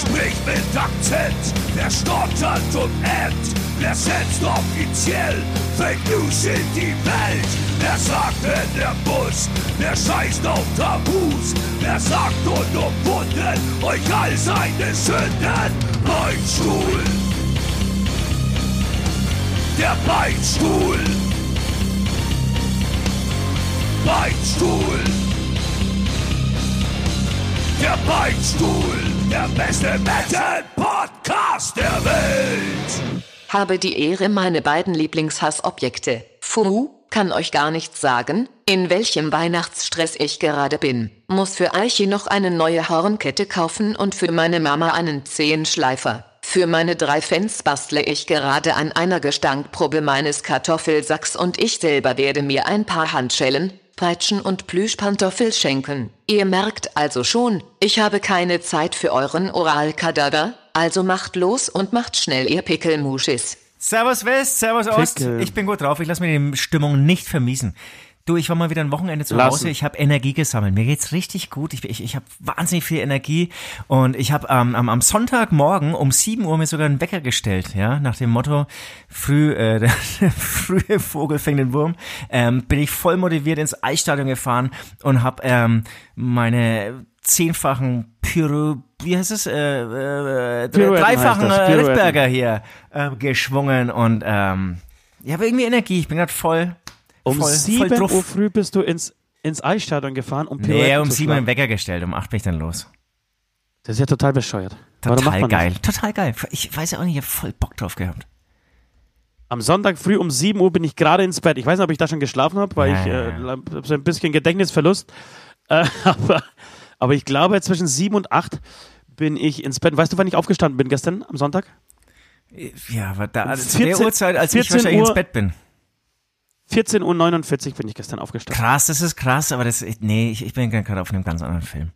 spricht mit Akzent, wer stottert und ämmt, wer setzt offiziell Fake News in die Welt, wer sagt in der Bus, wer scheißt auf Tabus, wer sagt unumwunden euch all seine Sünden, Beinstuhl. Der Beinstuhl. Beinstuhl. Der Beinstuhl, der beste Metal-Podcast der Welt. Habe die Ehre, meine beiden Lieblingshassobjekte. Fu, kann euch gar nichts sagen, in welchem Weihnachtsstress ich gerade bin. Muss für Eichi noch eine neue Hornkette kaufen und für meine Mama einen Zehenschleifer. Für meine drei Fans bastle ich gerade an einer Gestankprobe meines Kartoffelsacks und ich selber werde mir ein paar Handschellen, Peitschen und Plüschpantoffel schenken. Ihr merkt also schon, ich habe keine Zeit für euren Oralkadaver, also macht los und macht schnell ihr Pickelmuschis. Servus West, Servus Ost. Pickel. Ich bin gut drauf. Ich lasse mir die Stimmung nicht vermiesen. Du, ich war mal wieder ein Wochenende zu Lassen. Hause. Ich habe Energie gesammelt. Mir geht's richtig gut. Ich, ich, ich habe wahnsinnig viel Energie und ich habe ähm, am, am Sonntagmorgen um 7 Uhr mir sogar einen Wecker gestellt, ja, nach dem Motto früh äh, der frühe Vogel fängt den Wurm. Ähm, bin ich voll motiviert ins Eisstadion gefahren und habe ähm, meine zehnfachen Pyro, wie heißt es, äh, äh, dreifachen äh. Rittberger hier ähm, geschwungen und ähm, ich habe irgendwie Energie. Ich bin gerade voll Um voll, voll 7 drauf. Uhr früh bist du ins, ins Eisstadion gefahren, um Nee, Pirouetten um zu sieben einen schlagen. Wecker gestellt, um acht bin ich dann los. Das ist ja total bescheuert. Total geil, Das? total geil. Ich weiß ja auch nicht, ich hab voll Bock drauf gehabt. Am Sonntag früh um 7 Uhr bin ich gerade ins Bett. Ich weiß nicht, ob ich da schon geschlafen habe, weil Ja, ich äh, hab so ein bisschen Gedächtnisverlust. Äh, aber, aber ich glaube, zwischen 7 und 8 bin ich ins Bett. Weißt du, wann ich aufgestanden bin gestern am Sonntag? Ja, aber da, also zu der 14 Uhrzeit, als ich 14 wahrscheinlich ins Uhr- Bett bin. 14.49 Uhr bin ich gestern aufgestanden. Krass, das ist krass, aber das, nee, ich, ich bin gerade auf einem ganz anderen Film.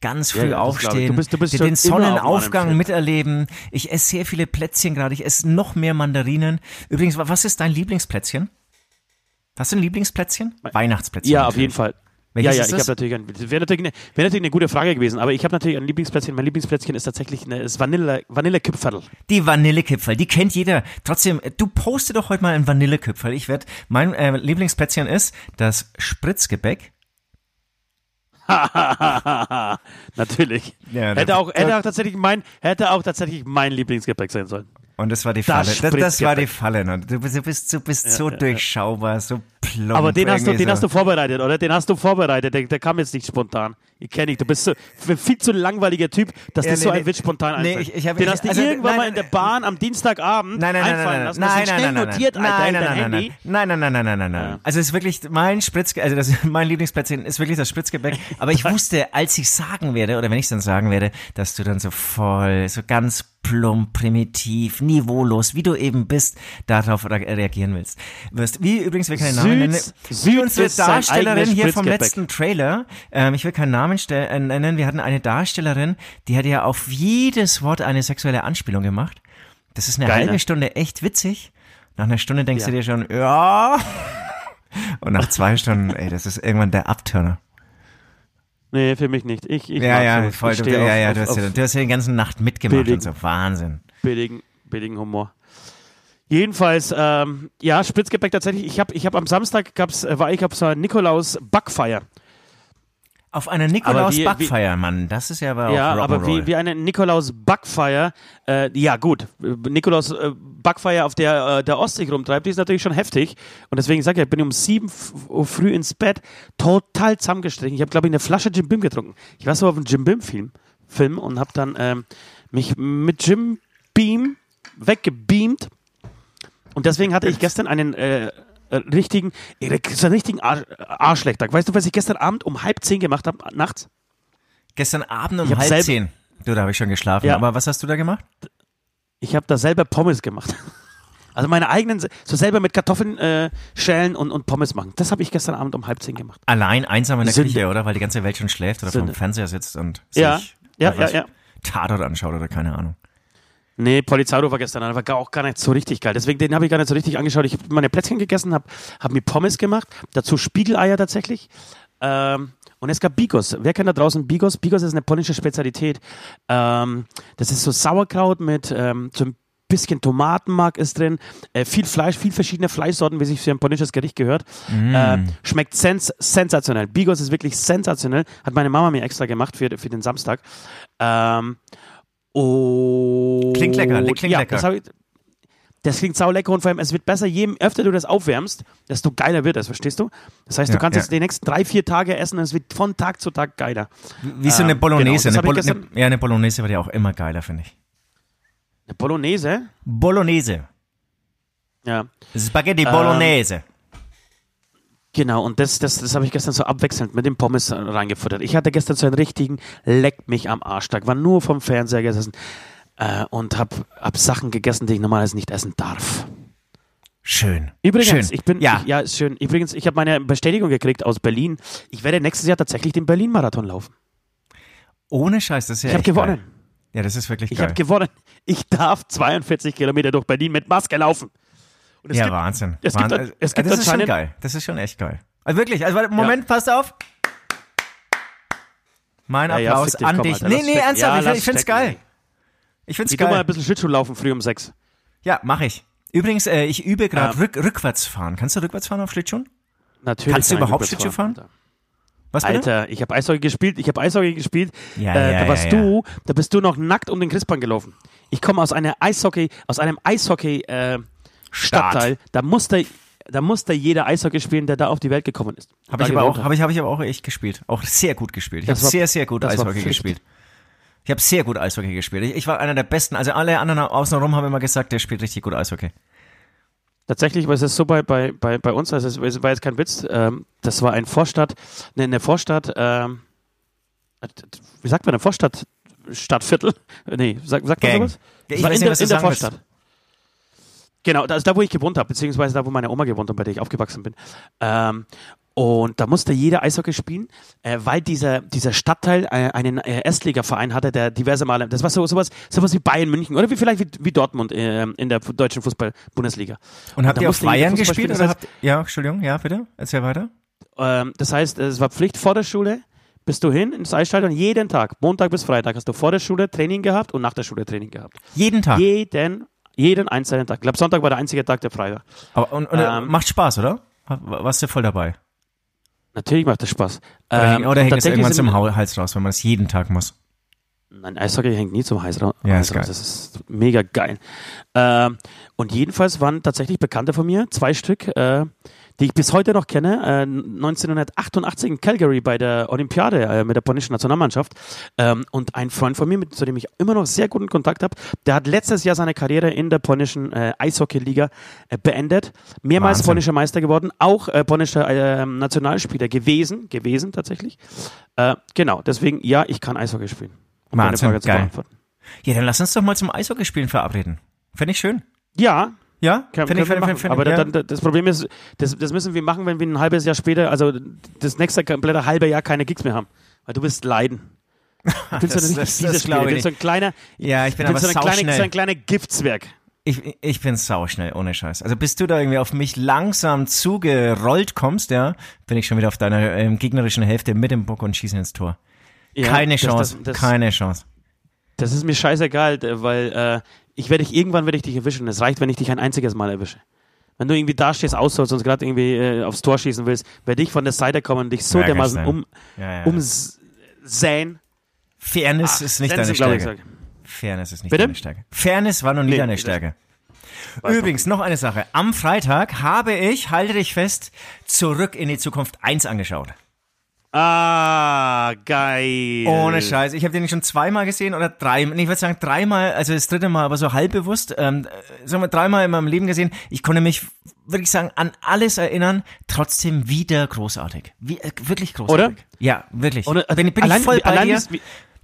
Ganz früh Ja, aufstehen, Du bist- du bist den auf Sonnenaufgang miterleben. Ich esse sehr viele Plätzchen gerade, ich esse noch mehr Mandarinen. Übrigens, wa- was ist dein Lieblingsplätzchen? Hast du ein Lieblingsplätzchen? Weihnachtsplätzchen. Ja, auf natürlich. jeden Fall. Welches ja, ja, ich das? habe natürlich, ein, wäre natürlich, eine, wäre natürlich eine gute Frage gewesen, aber ich habe natürlich ein Lieblingsplätzchen. Mein Lieblingsplätzchen ist tatsächlich eine, ist Vanille, Vanillekipferl. Die Vanillekipferl, die kennt jeder. Trotzdem, du poste doch heute mal ein Vanillekipferl. Ich werde, mein äh, Lieblingsplätzchen ist das Spritzgebäck. natürlich. Ja, hätte auch, hätte auch tatsächlich mein, hätte auch tatsächlich mein Lieblingsgepäck sein sollen. Und das war die Das Falle. Das, das war die. Falle. Ne? Du bist, du bist, du bist so durchschaubar, so plump. Aber den hast du, den so. hast du vorbereitet, oder? Den hast du vorbereitet. Der, der kam jetzt nicht spontan. Ich kenne dich. Du bist so ein viel zu langweiliger Typ, dass Ja, dir so nee, ein Witz spontan nee, einfällt. ich- ich hab- den ich- hast du also, irgendwann nein, mal in der Bahn am Dienstagabend Nein, nein, nein, einfallen nein, lassen. nein, nein, nein, nein, notiert, nein, Alter, nein, in nein, nein, nein, nein, nein, nein, nein, nein, nein. Ja. Also es ist wirklich mein Spritzgebäck, also das mein Lieblingsplätzchen ist wirklich das Spritzgebäck. Aber ich wusste, als ich sagen werde oder wenn ich dann sagen werde, dass du dann so voll, so ganz plump, primitiv, niveaulos, wie du eben bist, darauf re reagieren willst. Wirst. Wie übrigens, wir keinen Namen Süd- nennen. Süd Wie unsere Darstellerin hier vom letzten Trailer, ähm, ich will keinen Namen äh, nennen, wir hatten eine Darstellerin, die hat ja auf jedes Wort eine sexuelle Anspielung gemacht. Das ist eine Geil, halbe? Stunde echt witzig. Nach einer Stunde denkst Ja. du dir schon, ja. Und nach zwei Stunden, ey, das ist irgendwann der Abturner. Nee, für mich nicht. Ich, ich Ja, ja, voll. Ich Du, ja, auf, ja, auf, du hast, ja, auf du hast ja die ganze Nacht mitgemacht Billig. und so. Wahnsinn. billigen, billigen Humor. Jedenfalls, ähm, ja, Spritzgebäck tatsächlich. Ich habe ich hab am Samstag gab's, äh, war ich auf so einer Nikolaus Backfeier. Auf einer Nikolaus wie- wie- Backfeier, Mann. Das ist ja aber auch Ja, aber Rock'n'Roll. wie, wie eine Nikolaus Backfeier, äh, ja gut, äh, Nikolaus äh, Backfeier auf der äh, der Ostsee rumtreibt, die ist natürlich schon heftig. Und deswegen sage ich, ich bin um 7 Uhr früh ins Bett, total zusammengestrichen. Ich habe, glaube ich, eine Flasche Jim Bim getrunken. Ich war so auf einem Jim Bim-Film Film und habe dann ähm, mich mit Jim Beam weggebeamt. Und deswegen hatte ich gestern einen äh, äh, richtigen, äh, so einen richtigen Arsch, Arschlechtag. Weißt du, was ich gestern Abend um halb zehn gemacht habe, nachts? Gestern Abend um halb zehn. Du, da habe ich schon geschlafen. Ja. Aber was hast du da gemacht? Ich habe da selber Pommes gemacht. Also meine eigenen, so selber mit Kartoffeln äh, schälen und, und Pommes machen. Das habe ich gestern Abend um halb zehn gemacht. Allein einsam in der Sünde. Küche, oder? Weil die ganze Welt schon schläft oder Sünde. vom Fernseher sitzt und Ja, sich ja, ja, ja. Tatort anschaut oder keine Ahnung. Nee, Polizeiruf war gestern, aber war auch gar nicht so richtig geil. Deswegen, den habe ich gar nicht so richtig angeschaut. Ich habe meine Plätzchen gegessen, habe hab mir Pommes gemacht, dazu Spiegeleier tatsächlich. Ähm, Und es gab Bigos. Wer kennt da draußen Bigos? Bigos ist eine polnische Spezialität. Ähm, das ist so Sauerkraut mit ähm, so ein bisschen Tomatenmark ist drin, äh, viel Fleisch, viel verschiedene Fleischsorten, wie sich für ein polnisches Gericht gehört. Mm. Äh, schmeckt sens sensationell. Bigos ist wirklich sensationell. Hat meine Mama mir extra gemacht für, für den Samstag. Ähm, und Klingt lecker, klingt ja, lecker. Das, ich, das klingt sau lecker und vor allem, es wird besser, je öfter du das aufwärmst, desto geiler wird es, verstehst du? Das heißt, Ja, du kannst ja. es die nächsten drei, vier Tage essen und es wird von Tag zu Tag geiler. Wie so eine Ähm, Bolognese. genau, das eine Bolo gestern- ja, eine Bolognese wird ja auch immer geiler, finde ich. Eine Bolognese, Bolognese. ja. Spaghetti Ähm, Bolognese. Genau, und das, das, das habe ich gestern so abwechselnd mit dem Pommes reingefuttert. Ich hatte gestern so einen richtigen Leck mich am Arschtag, war nur vom Fernseher gesessen äh, und habe hab Sachen gegessen, die ich normalerweise nicht essen darf. Schön. Übrigens, Schön. ich bin, Ja. ich, ja, ist schön. Übrigens, ich habe meine Bestätigung gekriegt aus Berlin. Ich werde nächstes Jahr tatsächlich den Berlin-Marathon laufen. Ohne Scheiß, das ist ja ich habe gewonnen. Geil. Ja, das ist wirklich Ich geil. habe gewonnen. Ich darf 42 Kilometer durch Berlin mit Maske laufen. Und ja, gibt, Wahnsinn. es gibt- Wahnsinn. es gibt das ist schon geil. Das ist schon echt geil. Also wirklich, also Moment, passt auf. Mein Ja, ja, Applaus dich, an komm, dich. Alter, nee, nee, stecken. ernsthaft, Ja, ich, ich find's stecken, geil. Ich find's Geh du mal geil. ein bisschen Schlittschuh laufen früh um sechs. Ja, mache ich. Übrigens, äh, ich übe gerade rück, rückwärts fahren. Kannst du rückwärts fahren auf Schlittschuhen? Natürlich. Kannst du überhaupt Schlittschuh fahren? Alter. Was bitte? Alter, ich habe Eishockey gespielt, ich habe Eishockey gespielt. Ja, äh, ja, da warst ja, ja. du, da bist du noch nackt um den Christbaum gelaufen. Ich komme aus einer Eishockey, aus einem Eishockey äh, Stadtteil. Da musste, da musste jeder Eishockey spielen, der da auf die Welt gekommen ist. Habe Da ich, aber auch, hab ich, hab ich aber auch echt gespielt. Auch sehr gut gespielt. Ich habe sehr, sehr gut Eishockey gespielt. Ich habe sehr gut Eishockey gespielt. Ich, ich war einer der Besten. Also alle anderen außenrum haben immer gesagt, der spielt richtig gut Eishockey. Tatsächlich war es so bei, bei, bei, bei uns, also es war jetzt kein Witz, ähm, das war ein Vorstadt, ne, eine Vorstadt, ähm, wie sagt man, eine Vorstadt, Stadtviertel? Nee, sagt, sagt man sowas? Ja, ich war weiß in nicht, der, was in der sagen willst. Genau, das ist da, wo ich gewohnt habe, beziehungsweise da, wo meine Oma gewohnt hat, bei der ich aufgewachsen bin. Ähm, und da musste jeder Eishockey spielen, äh, weil dieser, dieser Stadtteil äh, einen äh, Erstligaverein hatte, der diverse Male, das war so sowas, sowas wie Bayern München oder wie vielleicht wie, wie Dortmund äh, in der deutschen Fußball-Bundesliga. Und habt da ihr auf Bayern gespielt? spielen, Oder habt, ja, Entschuldigung, ja, bitte. Erzähl weiter. Ähm, das heißt, es war Pflicht vor der Schule, bist du hin ins Eisstadion, jeden Tag, Montag bis Freitag, hast du vor der Schule Training gehabt und nach der Schule Training gehabt. Jeden Tag. Jeden, jeden einzelnen Tag. Ich glaube, Sonntag war der einzige Tag, der frei war. Aber, und, und Ähm, macht Spaß, oder? Warst du voll dabei? Natürlich macht das Spaß. Oder, Ähm, hängt- es irgendwann zum Hals raus, wenn man das jeden Tag muss? Nein, Eishockey hängt nie zum Hals raus. Ja, ist geil. Das ist mega geil. Ähm, und jedenfalls waren tatsächlich Bekannte von mir, zwei Stück, äh, die ich bis heute noch kenne, äh, 1988 in Calgary bei der Olympiade äh, mit der polnischen Nationalmannschaft. Ähm, und ein Freund von mir, mit, zu dem ich immer noch sehr guten Kontakt habe, der hat letztes Jahr seine Karriere in der polnischen äh, Eishockey-Liga äh, beendet. Mehrmals Wahnsinn. polnischer Meister geworden, auch äh, polnischer äh, Nationalspieler gewesen, gewesen tatsächlich. Äh, genau, deswegen, ja, ich kann Eishockey spielen. Um Wahnsinn, Frage zu geil. beantworten. Ja, dann lass uns doch mal zum Eishockeyspielen verabreden. Fände ich schön. Ja, Ja? kann, ich, find, find, aber ja. das Problem ist, das, das müssen wir machen, wenn wir ein halbes Jahr später, also das nächste komplette halbe Jahr keine Gigs mehr haben. Weil du wirst leiden. Du willst Das- ja nicht das- Du bist so ein kleiner, Ja, ich bin aber bist so ein sauschnell. so ein kleiner Giftswerk. Ich, ich bin sauschnell, ohne Scheiß. Also bis du da irgendwie auf mich langsam zugerollt kommst, ja, bin ich schon wieder auf deiner ähm, gegnerischen Hälfte mit dem Bock und schießen ins Tor. Ja, keine Chance, das, das, keine Chance. Das ist mir scheißegal, weil äh, ich werde dich irgendwann werde ich dich erwischen. Es reicht, wenn ich dich ein einziges Mal erwische. Wenn du irgendwie da stehst, ausholst und gerade irgendwie äh, aufs Tor schießen willst, werde ich von der Seite kommen und dich so Ja, dermaßen um, Ja, umsäen. Fairness ist nicht deine Stärke. Fairness ist nicht Bitte? deine Stärke. Fairness war noch nie Nee, deine Stärke. Übrigens, noch eine Sache. Am Freitag habe ich, halte dich fest, zurück in die Zukunft 1 angeschaut. Ah, geil. Ohne Scheiß. Ich habe den schon zweimal gesehen oder drei, nee, ich würde sagen dreimal, also das dritte Mal aber so halb bewusst, ähm, äh, sagen wir dreimal in meinem Leben gesehen. Ich konnte mich, würde ich sagen, an alles erinnern, trotzdem wieder großartig. Wie, äh, wirklich großartig. Oder? Ja, wirklich. Oder- bin bin allein- ich voll bei allein dir. ist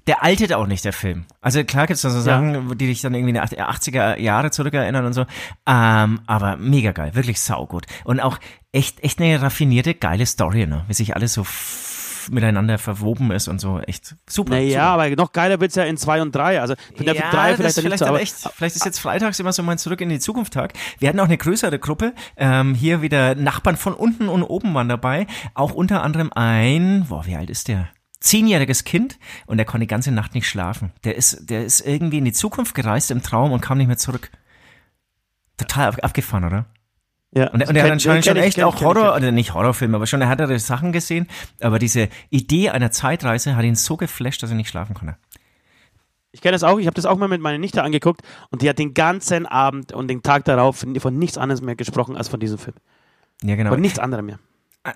Der altert auch nicht, der Film. Also klar gibt's da so Sachen, die dich dann irgendwie in die 80er Jahre zurückerinnern und so. Ähm, aber mega geil, wirklich saugut. Und auch echt, echt eine raffinierte, geile Story, ne? Wie sich alles so miteinander verwoben ist und so. Echt super. Naja, super. aber noch geiler wird es ja in 2 und 3. Also in ja, 3 das vielleicht, vielleicht, so, aber echt, vielleicht ist jetzt freitags immer so mein Zurück in die Zukunft Tag. Wir hatten auch eine größere Gruppe. Ähm, hier wieder Nachbarn von unten und oben waren dabei. Auch unter anderem ein, boah, wie alt ist der? Zehnjähriges Kind und der konnte die ganze Nacht nicht schlafen. Der ist, der ist irgendwie in die Zukunft gereist im Traum und kam nicht mehr zurück. Total ab, abgefahren, oder? Ja. Und, und er hat anscheinend schon echt ich, auch Horror, oder nicht Horrorfilme, aber schon härtere Sachen gesehen. Aber diese Idee einer Zeitreise hat ihn so geflasht, dass er nicht schlafen konnte. Ich kenne das auch, ich habe das auch mal mit meiner Nichte angeguckt und die hat den ganzen Abend und den Tag darauf von nichts anderes mehr gesprochen als von diesem Film. Ja, genau. Von nichts anderem mehr.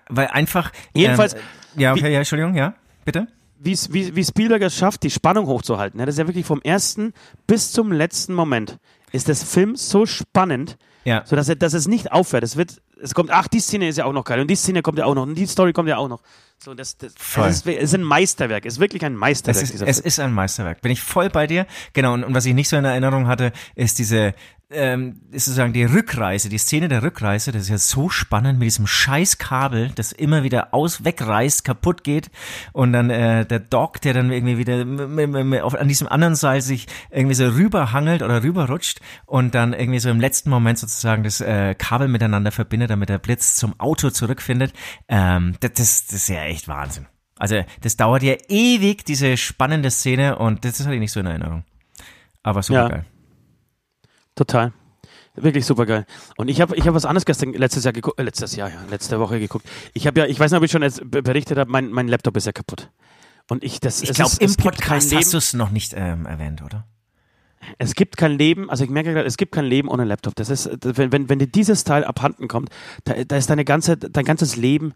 Weil einfach. Jedenfalls, Ähm, ja, okay, wie- ja, Entschuldigung, ja, bitte. wie, wie, wie Spielberg es schafft, die Spannung hochzuhalten. Ja, das ist ja wirklich vom ersten bis zum letzten Moment ist das Film so spannend, Ja. so dass, er, dass es nicht aufhört. Es wird, es kommt, ach, die Szene ist ja auch noch geil und die Szene kommt ja auch noch und die Story kommt ja auch noch. So, das, das, es, ist, es ist ein Meisterwerk. Es ist wirklich ein Meisterwerk. Es ist, es ist ein Meisterwerk. Bin ich voll bei dir. Genau. Und, und was ich nicht so in Erinnerung hatte, ist diese, ähm, ist sozusagen die Rückreise, die Szene der Rückreise. Das ist ja so spannend mit diesem scheiß Kabel, das immer wieder aus, wegreißt, kaputt geht. Und dann äh, der Doc, der dann irgendwie wieder auf, an diesem anderen Seil sich irgendwie so rüberhangelt oder rüberrutscht und dann irgendwie so im letzten Moment sozusagen das äh, Kabel miteinander verbindet, damit der Blitz zum Auto zurückfindet. Ähm, das, das, das ist ja echt Wahnsinn. Also das dauert ja ewig, diese spannende Szene und das hatte ich nicht so in Erinnerung. Aber super Ja. geil. Total. Wirklich super geil. Und ich habe ich hab was anderes gestern, letztes Jahr geguckt, äh, letztes Jahr, ja, letzte Woche geguckt. Ich habe ja, ich weiß nicht, ob ich schon jetzt be- berichtet habe, mein, mein Laptop ist ja kaputt. Und ich, das, Ich es glaube, ist- im es gibt kein Podcast Leben. hast du es noch nicht ähm, erwähnt, oder? Es gibt kein Leben, also ich merke gerade, es gibt kein Leben ohne Laptop. Das ist, wenn, wenn, wenn dir dieses Teil abhanden kommt, da, da ist deine ganze, dein ganzes Leben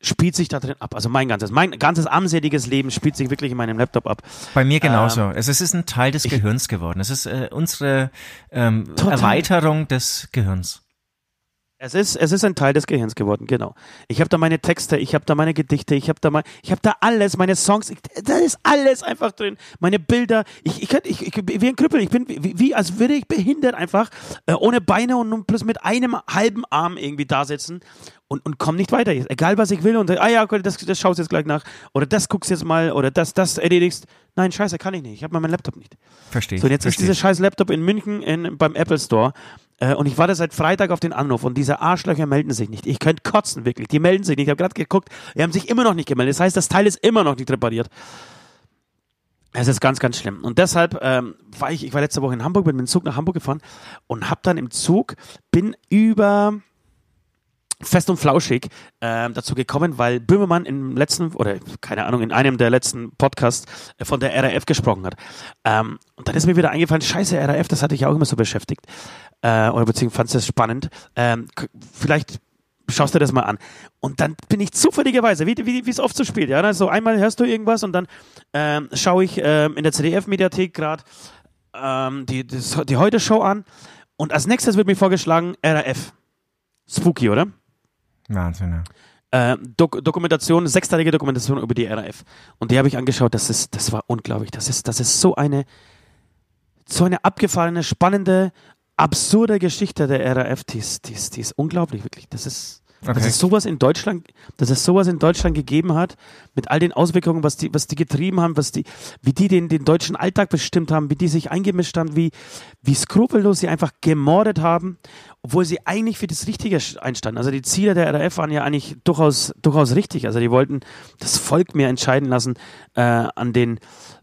spielt sich da drin ab. Also mein ganzes, mein ganzes armseliges Leben spielt sich wirklich in meinem Laptop ab. Bei mir genauso. Ähm, es, ist- es ist ein Teil des Gehirns geworden. Es ist äh, unsere ähm. Erweiterung des Gehirns. Es ist, es ist ein Teil des Gehirns geworden, genau. Ich habe da meine Texte, ich habe da meine Gedichte, ich habe da mal, ich habe da alles, meine Songs, ich, da ist alles einfach drin. Meine Bilder, ich, ich, ich, ich wie ein Krüppel, ich bin wie, wie als würde ich behindert einfach äh, ohne Beine und nun plus mit einem halben Arm irgendwie da sitzen und, und komme nicht weiter. Egal was ich will und ah ja, das, das schaust jetzt gleich nach oder das guckst jetzt mal oder das, das erledigst. Nein, scheiße, kann ich nicht. Ich habe meinen Laptop nicht. Verstehe. So, und jetzt ist verstehe. dieser scheiß Laptop in München in, beim Apple Store. Äh, und ich warte seit Freitag auf den Anruf und diese Arschlöcher melden sich nicht. Ich könnte kotzen, wirklich. Die melden sich nicht. Ich habe gerade geguckt, die haben sich immer noch nicht gemeldet. Das heißt, das Teil ist immer noch nicht repariert. Es ist ganz, ganz schlimm. Und deshalb ähm, war ich, ich war letzte Woche in Hamburg, bin mit dem Zug nach Hamburg gefahren und habe dann im Zug, bin über fest und flauschig ähm, dazu gekommen, weil Böhmermann im letzten, oder keine Ahnung, in einem der letzten Podcasts äh, von der RAF gesprochen hat. Ähm, und dann ist mir wieder eingefallen, scheiße, RAF, das hatte ich auch immer so beschäftigt. Äh, oder beziehungsweise fand es spannend. Ähm, vielleicht schaust du das mal an. Und dann bin ich zufälligerweise, wie wie es oft so spielt, ja, so einmal hörst du irgendwas und dann ähm, schaue ich ähm, in der CDF-Mediathek gerade ähm, die, das- die Heute-Show an und als nächstes wird mir vorgeschlagen RAF. Spooky, oder? Wahnsinn, ja. äh, Dok Dokumentation, sechsteilige Dokumentation über die RAF. Und die habe ich angeschaut, das ist, das war unglaublich. Das ist, das ist so eine, so eine abgefahrene, spannende, absurde Geschichte der RAF, die ist, die ist, die ist unglaublich, wirklich. Das ist, dass Okay. es sowas in Deutschland, dass es sowas in Deutschland gegeben hat, mit all den Auswirkungen, was die, was die getrieben haben, was die, wie die den, den deutschen Alltag bestimmt haben, wie die sich eingemischt haben, wie, wie skrupellos sie einfach gemordet haben, obwohl sie eigentlich für das Richtige einstanden. Also die Ziele der RAF waren ja eigentlich durchaus, durchaus richtig. Also die wollten das Volk mehr entscheiden lassen äh, an den,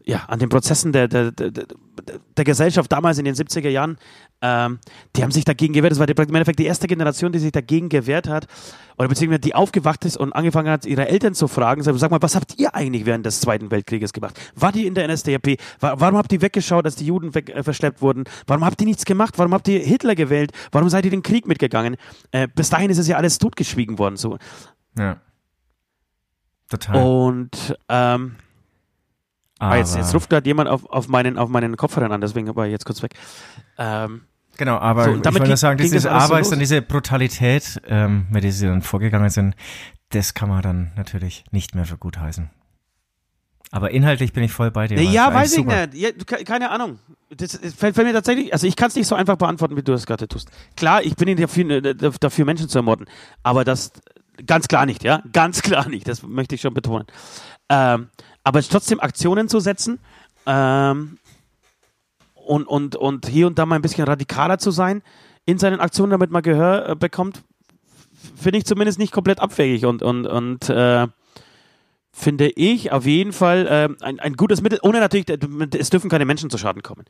ja, an den Prozessen der, der, der, der, Gesellschaft damals in den 70er Jahren. Ähm, die haben sich dagegen gewehrt. Das war die, im Endeffekt die erste Generation, die sich dagegen gewehrt hat oder beziehungsweise die aufgewacht ist und angefangen hat, ihre Eltern zu fragen, sag mal, was habt ihr eigentlich während des Zweiten Weltkrieges gemacht? Wart ihr in der NSDAP? Wa- Warum habt ihr weggeschaut, dass die Juden weg, äh, verschleppt wurden? Warum habt ihr nichts gemacht? Warum habt ihr Hitler gewählt? Warum seid ihr den Krieg mitgegangen? Äh, bis dahin ist es ja alles totgeschwiegen worden. So. ja. Total. Und ähm, ah, jetzt, jetzt ruft gerade jemand auf, auf, meinen, auf meinen Kopfhörern an, deswegen war ich jetzt kurz weg. Ähm, Genau, aber So, ich wollte nur ging- sagen, dieses das so Arbeit los? und diese Brutalität, ähm, mit der sie dann vorgegangen sind, das kann man dann natürlich nicht mehr für gut heißen. Aber inhaltlich bin ich voll bei dir. ja, weiß ich super. nicht. Ja, keine Ahnung. Das, das fällt, fällt mir tatsächlich, also ich kann es nicht so einfach beantworten, wie du es gerade tust. Klar, ich bin nicht dafür, äh, dafür, Menschen zu ermorden, aber dass, Ganz klar nicht, ja. Ganz klar nicht. Das möchte ich schon betonen. Ähm, aber trotzdem Aktionen zu setzen ähm, und, und, und hier und da mal ein bisschen radikaler zu sein in seinen Aktionen, damit man Gehör äh, bekommt, finde ich zumindest nicht komplett abwegig und, und, und äh, finde ich auf jeden Fall äh, ein, ein gutes Mittel, ohne natürlich, es dürfen keine Menschen zu Schaden kommen.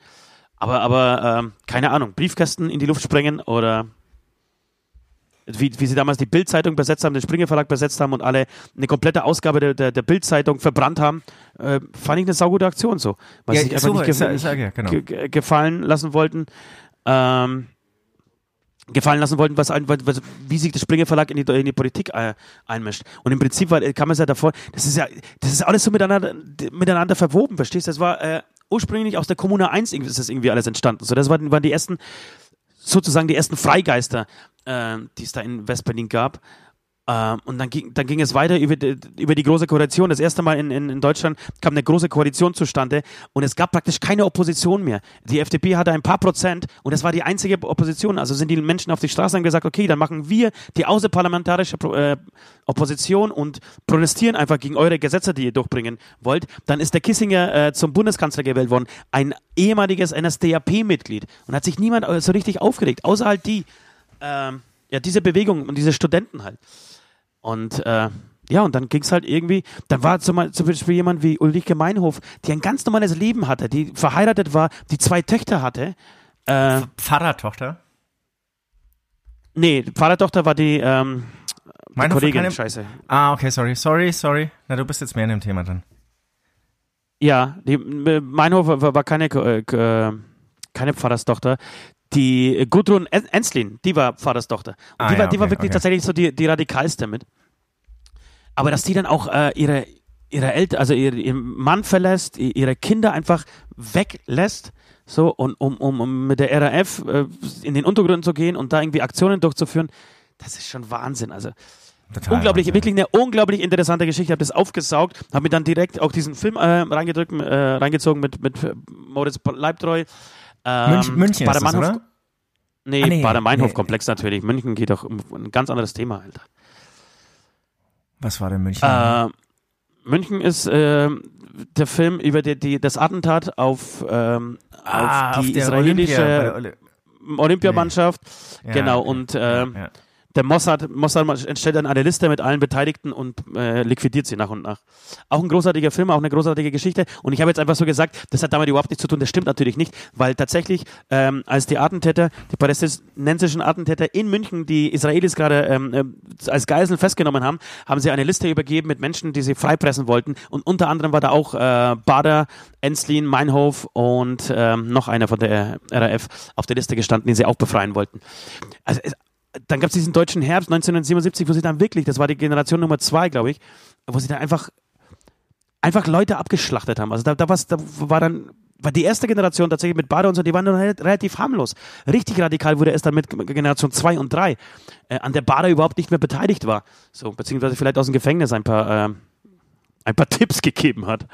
Aber, aber ähm, keine Ahnung, Briefkästen in die Luft sprengen oder wie, wie sie damals die Bildzeitung besetzt haben, den Springer Verlag besetzt haben und alle eine komplette Ausgabe der, der, der Bildzeitung verbrannt haben, äh, fand ich eine saugute Aktion so. Weil Ja, sie sich so, einfach nicht, ist ja- ge ist ja- genau. ge ge gefallen lassen wollten. Ähm, gefallen lassen wollten, was, was wie sich der Springer Verlag in die, in die Politik äh, einmischt. Und im Prinzip war, kam es ja davor, das ist ja, das ist alles so miteinander, miteinander verwoben, verstehst du? Das war äh, ursprünglich aus der Kommune 1 irgendwie- ist das irgendwie alles entstanden. So, das waren, waren die ersten, sozusagen die ersten Freigeister, äh, die es da in Westberlin gab. Ähm, und dann ging, dann ging es weiter über die, über die große Koalition. Das erste Mal in, in, in Deutschland kam eine große Koalition zustande und es gab praktisch keine Opposition mehr. Die FDP hatte ein paar Prozent und das war die einzige Opposition. Also sind die Menschen auf die Straße und gesagt, okay, dann machen wir die außerparlamentarische äh, Opposition und protestieren einfach gegen eure Gesetze, die ihr durchbringen wollt. Dann ist der Kissinger äh, zum Bundeskanzler gewählt worden, ein ehemaliges NSDAP-Mitglied und hat sich niemand äh, so richtig aufgeregt, außer halt die, ähm, ja, diese Bewegung und diese Studenten halt. Und äh, ja, und dann ging es halt irgendwie, dann war zum, Beispiel jemand wie Ulrike Meinhof, die ein ganz normales Leben hatte, die verheiratet war, die zwei Töchter hatte. Äh, Pfarrertochter. nee, Pfarrertochter war die, ähm, die Kollegin, keine- scheiße. Ah, okay, sorry, sorry, sorry. Na, du bist jetzt mehr in dem Thema drin. Ja, die, Meinhof war, war keine, äh, äh, keine Pfarrerstochter. Die äh, Gudrun En- Enslin, die war Pfarrerstochter. Und Ah, die, ja, war, die war okay, wirklich okay. tatsächlich so die, die radikalste mit. Aber dass die dann auch äh, ihre, ihre Eltern, also ihre, ihren Mann verlässt, ihre Kinder einfach weglässt, so, und um, um, um mit der RAF äh, in den Untergrund zu gehen und da irgendwie Aktionen durchzuführen, das ist schon Wahnsinn. Also Total unglaublich, Wahnsinn. wirklich eine unglaublich interessante Geschichte. Ich habe das aufgesaugt, habe mir dann direkt auch diesen Film äh, reingedrückt, äh, reingezogen mit, mit Moritz Leibtreu. Ähm, München, München ist das, oder? Nee, Ah, nee, Bader-Meinhof-Komplex natürlich. München geht doch um ein ganz anderes Thema, Alter. Was war denn München? Äh, München ist äh, der Film über die, die, das Attentat auf, ähm, ah, auf die der israelische Olympia, Olympiamannschaft. Ja, genau, okay. und äh, ja. Der Mossad, Mossad entstellt dann eine Liste mit allen Beteiligten und äh, liquidiert sie nach und nach. Auch ein großartiger Film, auch eine großartige Geschichte. Und ich habe jetzt einfach so gesagt, das hat damit überhaupt nichts zu tun. Das stimmt natürlich nicht, weil tatsächlich, ähm, als die Attentäter, die palästinensischen Attentäter in München, die Israelis gerade ähm, äh, als Geiseln festgenommen haben, haben sie eine Liste übergeben mit Menschen, die sie freipressen wollten. Und unter anderem war da auch äh, Bader, Enslin, Meinhof und ähm, noch einer von der RAF auf der Liste gestanden, den sie auch befreien wollten. Also dann gab es diesen deutschen Herbst 1977, wo sie dann wirklich, das war die Generation Nummer zwei, glaube ich, wo sie dann einfach, einfach Leute abgeschlachtet haben. Also da, da, da war dann, war die erste Generation tatsächlich mit Bader und so, die waren dann rel- relativ harmlos. Richtig radikal wurde es dann mit Generation zwei und drei, äh, an der Bader überhaupt nicht mehr beteiligt war. So, beziehungsweise vielleicht aus dem Gefängnis ein paar, ähm, ein paar Tipps gegeben hat.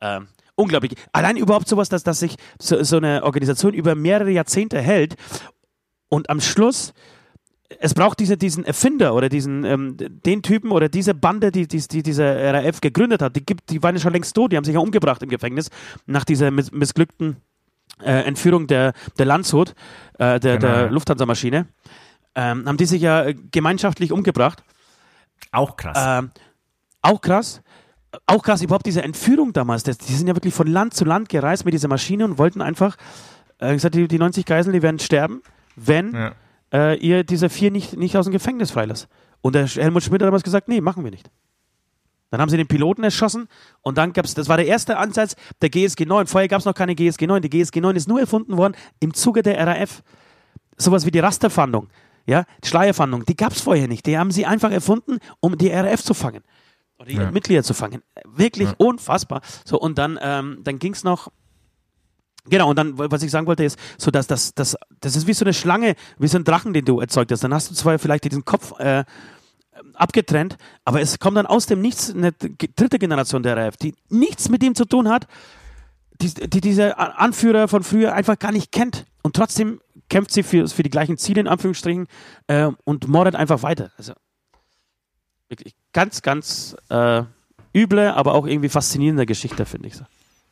Ähm, unglaublich. Allein überhaupt sowas, dass, dass sich so, so eine Organisation über mehrere Jahrzehnte hält und am Schluss es braucht diese, diesen Erfinder oder diesen, ähm, den Typen oder diese Bande, die, die, die diese RAF gegründet hat, die, gibt, die waren ja schon längst tot, die haben sich ja umgebracht im Gefängnis nach dieser miss missglückten äh, Entführung der, der Landshut, äh, der, Genau, der. Lufthansa-Maschine. Ähm, haben die sich ja äh, gemeinschaftlich umgebracht. Auch krass. Ähm, auch krass. Auch krass, überhaupt diese Entführung damals. Das, die sind ja wirklich von Land zu Land gereist mit dieser Maschine und wollten einfach, äh, gesagt, die, die 90 Geiseln, die werden sterben, wenn ja. Äh, ihr diese vier nicht, nicht aus dem Gefängnis freilasst. Und der Helmut Schmidt hat damals gesagt, nee, machen wir nicht. Dann haben sie den Piloten erschossen und dann gab es, das war der erste Ansatz der GSG 9. Vorher gab es noch keine GSG 9. Die GSG 9 ist nur erfunden worden im Zuge der RAF. Sowas wie die Rasterfahndung, ja, die Schleierfahndung, die gab es vorher nicht. Die haben sie einfach erfunden, um die RAF zu fangen. Oder die Ja. Mitglieder zu fangen. Wirklich Ja. unfassbar. So, und dann, ähm, dann ging es noch Genau, und dann, was ich sagen wollte, ist, so dass das, das, das ist wie so eine Schlange, wie so ein Drachen, den du erzeugt hast. Dann hast du zwar vielleicht diesen Kopf äh, abgetrennt, aber es kommt dann aus dem Nichts eine dritte Generation der RAF, die nichts mit dem zu tun hat, die, die diese Anführer von früher einfach gar nicht kennt. Und trotzdem kämpft sie für, für die gleichen Ziele, in Anführungsstrichen, äh, und mordet einfach weiter. Also, Wirklich ganz, ganz äh, üble, aber auch irgendwie faszinierende Geschichte, finde ich so.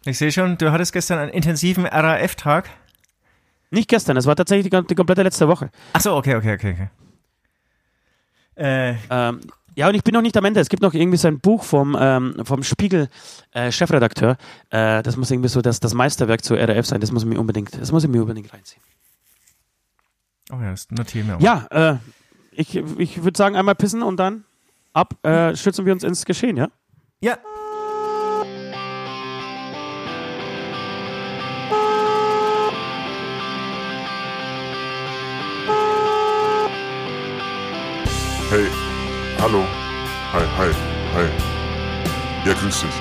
Ich sehe schon, du hattest gestern einen intensiven RAF-Tag. Nicht gestern, es war tatsächlich die, die komplette letzte Woche. Ach so, okay, okay, okay, okay. Äh, Ähm, ja, und ich bin noch nicht am Ende. Es gibt noch irgendwie so ein Buch vom, ähm, vom Spiegel-Chefredakteur. Äh, das muss irgendwie so das, das Meisterwerk zur RAF sein. Das muss ich mir unbedingt, das muss ich mir unbedingt reinziehen. oh ja, das notieren wir auch. Ja, äh, ich, ich würde sagen, einmal pissen und dann ab, äh, stürzen wir uns ins Geschehen, ja? Ja. Hi, hi. Ja, grüß dich.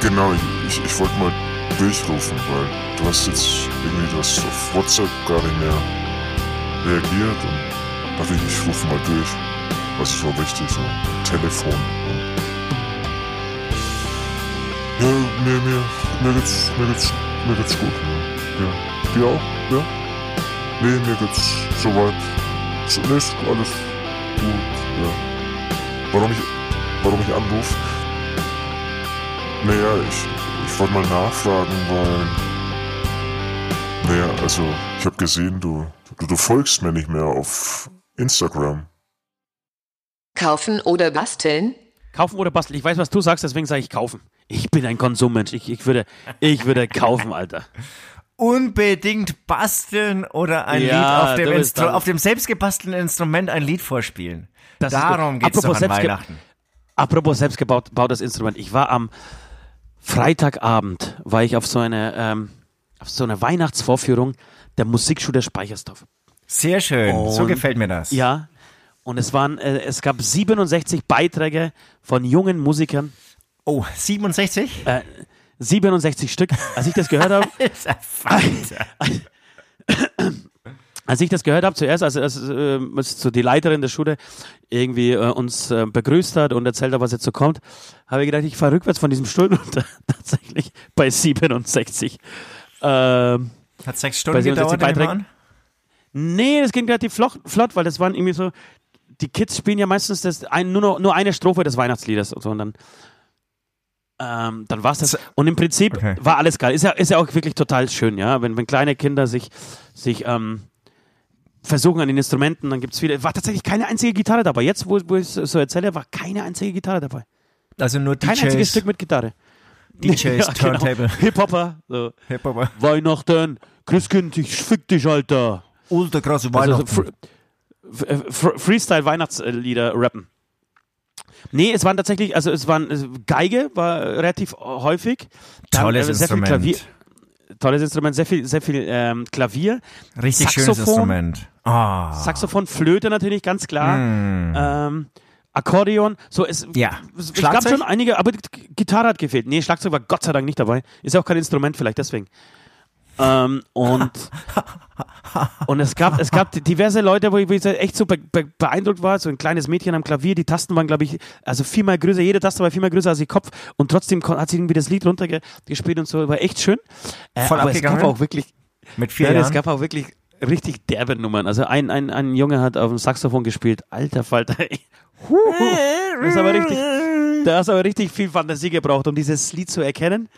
Genau, ich, ich, wollte mal durchrufen, weil du hast jetzt irgendwie du hast auf WhatsApp gar nicht mehr reagiert und dachte ich, ich rufe mal durch. Was ist so wichtig, so Telefon. Und ja, mir, mir, mir geht's, mir geht's, mir geht's gut. Ja. ja. Dir auch? Ja? Nee, mir geht's soweit ist alles gut, ja. Warum ich, warum ich anrufe? Naja, ich, ich wollte mal nachfragen, weil, naja, also, ich habe gesehen, du, du, du folgst mir nicht mehr auf Instagram. Kaufen oder basteln? Kaufen oder basteln? Ich weiß, was du sagst, deswegen sage ich kaufen. Ich bin ein Konsummensch. Ich, ich, würde, ich würde kaufen, Alter. Unbedingt basteln oder ein Ja, Lied auf dem, auf dem selbstgebastelten Instrument ein Lied vorspielen. Das Darum gut. geht's doch Apropos an Weihnachten. Apropos selbstgebautes Instrument. Ich war am Freitagabend, war ich auf so eine, ähm, auf so eine Weihnachtsvorführung der Musikschule Speichersdorf. Sehr schön, so Und- gefällt mir das. Ja. Und es waren, äh, es gab 67 Beiträge von jungen Musikern, Oh, 67? äh, 67 Stück. Als ich das gehört habe, als ich das gehört habe, zuerst, als, als, äh, als so die Leiterin der Schule irgendwie äh, uns äh, begrüßt hat und erzählt hat, was jetzt so kommt, habe ich gedacht, ich fahre rückwärts von diesem Stuhl runter. Tatsächlich bei 67. Ähm, Hat sechs Stunden Bei 67 gedauert, an? nee, das ging relativ flott, flott, weil das waren irgendwie so, die Kids spielen ja meistens das ein, nur, noch, nur eine Strophe des Weihnachtsliedes und so und dann ähm, dann war's das. Und im Prinzip Okay. war alles geil. Ist ja, ist ja auch wirklich total schön, ja. Wenn, wenn kleine Kinder sich, sich ähm, versuchen an den Instrumenten, dann gibt's viele. War tatsächlich keine einzige Gitarre dabei. Jetzt, wo, wo ich so erzähle, war keine einzige Gitarre dabei. Also nur Kein einziges DJs, Stück mit Gitarre. DJs, Ja, genau. Turntable. Hip-Hopper. So. Hip-Hopper. Weihnachten, Christkind, ich fick dich, Alter. Ultra krasse Also, Weihnachten. so Fr F- Fr Freestyle-Weihnachtslieder rappen. Nee, es waren tatsächlich, also es waren äh, Geige war relativ häufig. Tolles äh, sehr viel Instrument. Klavier, tolles Instrument, sehr viel, sehr viel ähm, Klavier, Richtig schönes Saxophon. Instrument. Ah. Saxophon, Flöte natürlich, ganz klar. Hm. Ähm, Akkordeon, so es, Ja. es, gab schon einige, aber Gitarre hat gefehlt. Nee, Schlagzeug war Gott sei Dank nicht dabei. Ist ja auch kein Instrument, vielleicht deswegen. Ähm, und und es gab, es gab diverse Leute, wo ich, wo ich echt so be be beeindruckt war. So ein kleines Mädchen am Klavier, die Tasten waren, glaube ich, also viermal größer, jede Taste war viermal größer als ihr Kopf und trotzdem hat sie irgendwie das Lied runtergespielt und so, war echt schön. Äh, Voll aber es gab auch wirklich, Mit vier ja, es gab auch wirklich richtig derbe Nummern. Also ein, ein, ein Junge hat auf dem Saxophon gespielt. Alter Falter. Huh, das ist aber richtig, da hast aber richtig viel Fantasie gebraucht, um dieses Lied zu erkennen.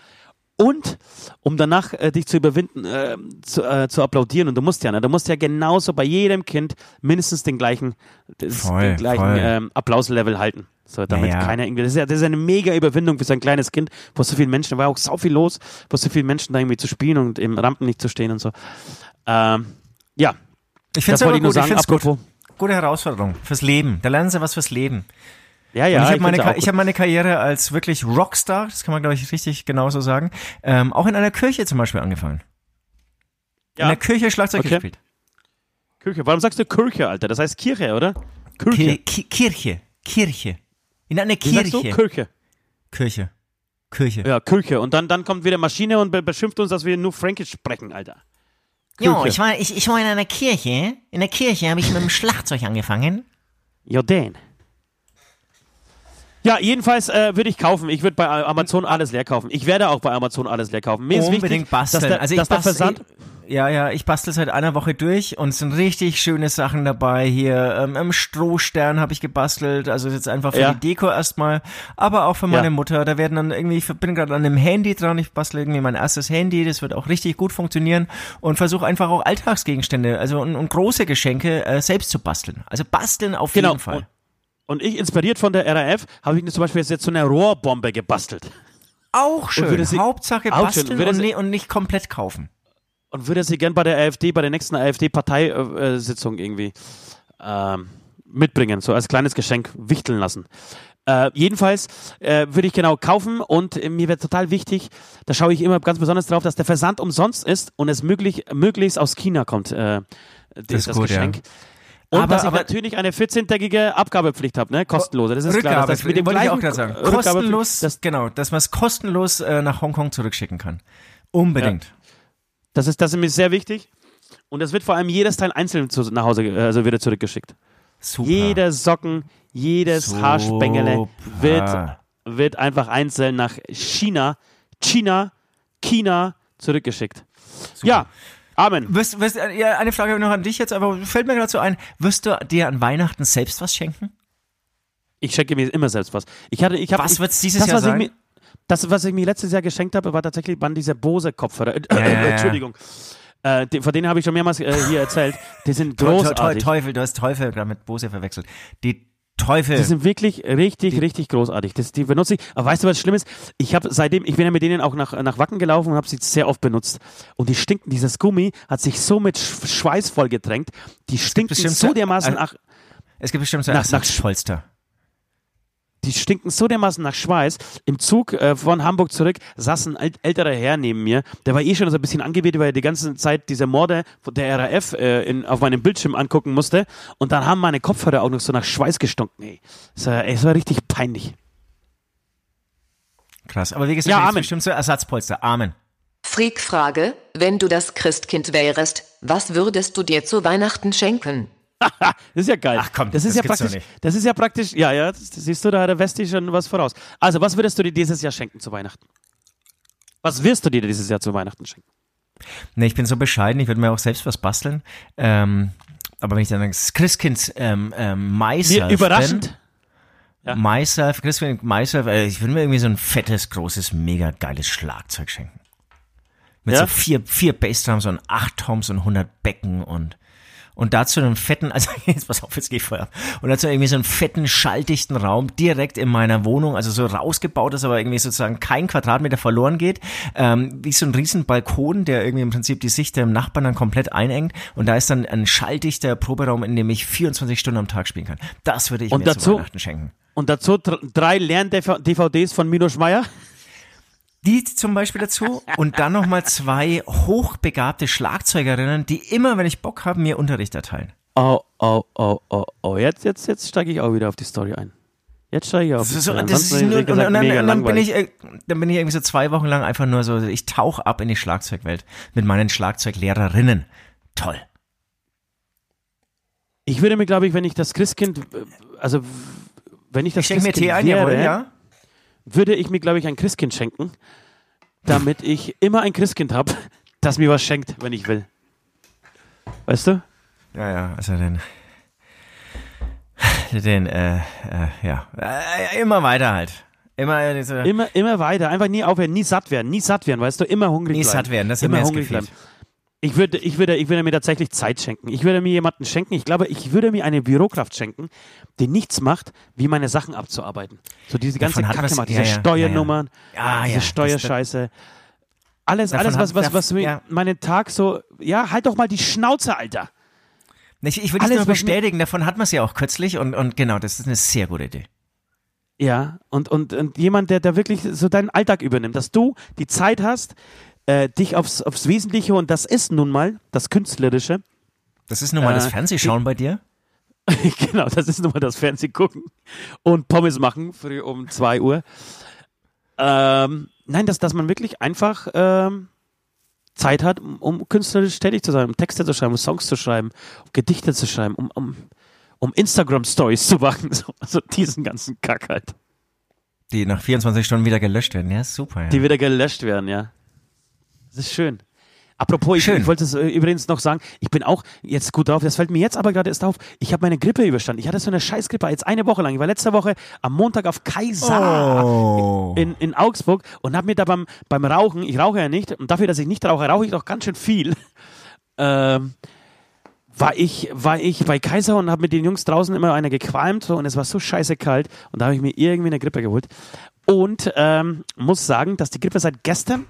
Und um danach äh, dich zu überwinden, äh, zu, äh, zu applaudieren. Und du musst ja, ne? du musst ja genauso bei jedem Kind mindestens den gleichen, das, Voll, den gleichen ähm, Applauslevel halten. So, damit Naja. keiner irgendwie. Das ist, ja, das ist eine mega Überwindung für so ein kleines Kind, wo so viele Menschen, da war auch so viel los, wo so viele Menschen da irgendwie zu spielen und im Rampen nicht zu stehen und so. Ähm, ja, Ich finde es gut. Sagen. gut. Gute Herausforderung fürs Leben. Da lernen sie was fürs Leben. Ja, ja, Und ich habe meine, ich hab meine Karriere als wirklich Rockstar, das kann man glaube ich richtig genauso sagen, ähm, auch in einer Kirche zum Beispiel angefangen. In Ja. der Kirche Schlagzeug Okay. gespielt. Kirche. Warum sagst du Kirche, Alter? Das heißt Kirche, oder? Kirche. Ki Ki Kirche. Kirche. In einer Wie sagst du? Kirche. Kirche. Kirche. Kirche. Ja, Kirche. Und dann, dann kommt wieder Maschine und be beschimpft uns, dass wir nur Fränkisch sprechen, Alter. Jo, Kirche. ich war, ich, ich war in einer Kirche. In der Kirche habe ich mit dem Schlagzeug angefangen. Ja, den. Ja, jedenfalls äh, würde ich kaufen. Ich würde bei Amazon alles leer kaufen. Ich werde auch bei Amazon alles leer kaufen. Mir ist Unbedingt wichtig, basteln. dass der, also ich dass der bastel, Versand. Ja, ja, ich bastel seit einer Woche durch und es sind richtig schöne Sachen dabei. Hier ähm, im Strohstern habe ich gebastelt, also jetzt einfach für Ja. die Deko erstmal, aber auch für meine Ja. Mutter. Da werden dann irgendwie, ich bin gerade an einem Handy dran, ich bastel irgendwie mein erstes Handy, das wird auch richtig gut funktionieren und versuche einfach auch Alltagsgegenstände, also und, und große Geschenke äh, selbst zu basteln. Also basteln auf Genau. jeden Fall. Und, und ich, inspiriert von der RAF, habe ich zum Beispiel jetzt so eine Rohrbombe gebastelt. auch schön. würde sie- Hauptsache basteln und, sie- ne, und nicht komplett kaufen. Und würde sie gern bei der AfD, bei der nächsten AfD-Parteisitzung irgendwie ähm, mitbringen, so als kleines Geschenk wichteln lassen. Äh, jedenfalls äh, würde ich genau kaufen und äh, mir wäre total wichtig, da schaue ich immer ganz besonders drauf, dass der Versand umsonst ist und es möglich, möglichst aus China kommt, äh, das, ist gut, ja. Und Aber- dass ich aber- natürlich eine 14-tägige Abgabepflicht habe, ne? kostenlose. Das ist klar. Das mit dem wollte ich auch gerade sagen. Kostenlos, das, genau, dass man es kostenlos äh, nach Hongkong zurückschicken kann. Unbedingt. das, ist, das ist mir sehr wichtig. Und es wird vor allem jedes Teil einzeln zu, nach Hause, also wieder zurückgeschickt. Super. Jede Socken, jedes Super. Haarspengele wird, wird einfach einzeln nach China, China, China zurückgeschickt. Ja, Amen. Wirst, wirst, äh, ja, eine Frage noch an dich jetzt, aber fällt mir so ein, wirst du dir an Weihnachten selbst was schenken? Ich schenke mir immer selbst was. Ich hatte, ich hab, Was ich, wird's dieses das, Jahr sein? Mir, das, was ich mir letztes Jahr geschenkt habe, war tatsächlich waren diese Bose-Kopfhörer. Äh, ja, ja. Entschuldigung. Äh, die, von denen habe ich schon mehrmals äh, hier erzählt. Die sind großartig. Teufel, du hast Teufel gerade mit Bose verwechselt. Die Teufel. Die sind wirklich richtig, richtig großartig. Das, die benutze ich. Aber weißt du, was schlimm ist? Ich habe seitdem, ich bin ja mit denen auch nach, nach Wacken gelaufen und habe sie sehr oft benutzt. Und die stinken, dieses Gummi hat sich so mit Sch Schweiß vollgetränkt. Die stinken so dermaßen nach, es gibt bestimmt so nach- nach-. Die stinken so dermaßen nach Schweiß. Im Zug äh, von Hamburg zurück saß ein ält- älterer Herr neben mir. Der war eh schon so ein bisschen angewidert, weil er die ganze Zeit diese Morde von der RAF äh, in, auf meinem Bildschirm angucken musste. Und dann haben meine Kopfhörer auch noch so nach Schweiß gestunken. Ey, es war, es war richtig peinlich. Krass. Aber wie gesagt, Ja, Amen. bestimmt so Ersatzpolster. Amen. Freak-Frage, wenn du das Christkind wärest, was würdest du dir zu Weihnachten schenken? Das ist ja geil. Ach komm, das ist das ja praktisch. Das ist ja praktisch. Ja, ja, das, siehst du, da hat der Westi schon was voraus. Also, was würdest du dir dieses Jahr schenken zu Weihnachten? Was wirst du dir dieses Jahr zu Weihnachten schenken? Nee, ich bin so bescheiden, ich würde mir auch selbst was basteln. Ähm, aber wenn ich dann das Christkind ähm, ähm, myself Mir überraschend. bin, Ja. myself, Christkind myself, äh, ich würde mir irgendwie so ein fettes, großes, mega geiles Schlagzeug schenken. Mit Ja? so vier, vier Bassdrums und acht Toms und 100 Becken und und dazu einen fetten, also jetzt pass auf, jetzt geh ich vorher. Und dazu irgendwie so einen fetten, schalldichten Raum direkt in meiner Wohnung, also so rausgebaut ist, aber irgendwie sozusagen kein Quadratmeter verloren geht. Ähm, wie so ein riesen Balkon, der irgendwie im Prinzip die Sicht der Nachbarn dann komplett einengt. Und da ist dann ein schalldichter Proberaum, in dem ich 24 Stunden am Tag spielen kann. Das würde ich Und mir zu dazu- Weihnachten schenken. Und dazu dr- drei Lern-DVDs von Mino Schmeier. Die zum Beispiel dazu und dann nochmal zwei hochbegabte Schlagzeugerinnen, die immer, wenn ich Bock habe, mir Unterricht erteilen. Oh, oh, oh, oh, oh. Jetzt, jetzt, jetzt steige ich auch wieder auf die Story ein. Jetzt steige ich auf die So, ein. das ist Ansonsten nur, hätte und, gesagt, dann, und dann bin ich, äh, dann bin ich irgendwie so zwei Wochen lang einfach nur so, ich tauche ab in die Schlagzeugwelt mit meinen Schlagzeuglehrerinnen. Toll. Ich würde mir, glaube ich, wenn ich das Christkind, äh, also wenn ich das Ich schenke mir Christkind Tee ein, wäre, jawohl, ja? Würde ich mir, glaube ich, ein Christkind schenken, damit ich immer ein Christkind habe, das mir was schenkt, wenn ich will. Weißt du? Ja, ja, also den, den, äh, äh, ja, äh, immer weiter halt. Immer diese, Immer, immer weiter, einfach nie aufhören, nie satt werden, nie satt werden, weißt du, immer hungrig Nie bleiben. satt werden, das hat immer hungrig gefehlt. bleiben. Ich würde, ich würde, ich würde mir tatsächlich Zeit schenken. Ich würde mir jemanden schenken. Ich glaube, ich würde mir eine Bürokraft schenken, die nichts macht, wie meine Sachen abzuarbeiten. So diese ganze Davon Kacke ja, diese ja, Steuernummern, ja, ja. Ah, diese Steuerscheiße. Alles, Davon alles, was, was, was mir meinen Tag so, ja, halt doch mal die Schnauze, Alter. ich, ich das alles, nur was bestätigen, davon hat man es ja auch kürzlich und, und genau, das ist eine sehr gute Idee. Ja, und, und, und jemand, der da wirklich so deinen Alltag übernimmt, dass du die Zeit hast, äh, dich aufs, aufs Wesentliche, und das ist nun mal das Künstlerische, Das ist nun mal Äh, das Fernsehschauen bei dir? genau, das ist nun mal das Fernsehen gucken und Pommes machen früh um 2 Uhr. Ähm, nein, dass, dass man wirklich einfach ähm, Zeit hat, um, um künstlerisch tätig zu sein, um Texte zu schreiben, um Songs zu schreiben, um Gedichte zu schreiben, um, um, um Instagram-Stories zu machen, so, also diesen ganzen Kack halt. Die nach 24 Stunden wieder gelöscht werden. Ja, super. Ja. die wieder gelöscht werden, ja. Das ist schön. Apropos, ich, Schön. ich wollte es äh, übrigens noch sagen, ich bin auch jetzt gut drauf, das fällt mir jetzt aber gerade erst auf, ich habe meine Grippe überstanden. Ich hatte so eine Scheißgrippe jetzt eine Woche lang. Ich war letzte Woche am Montag auf Kaiser Oh. in, in Augsburg und habe mir da beim, beim Rauchen, ich rauche ja nicht, und dafür, dass ich nicht rauche, rauche ich doch ganz schön viel. Ähm, war ich, war ich bei Kaiser und habe mit den Jungs draußen immer einer gequalmt so, und es war so scheiße kalt und da habe ich mir irgendwie eine Grippe geholt. Und ähm, muss sagen, dass die Grippe seit gestern,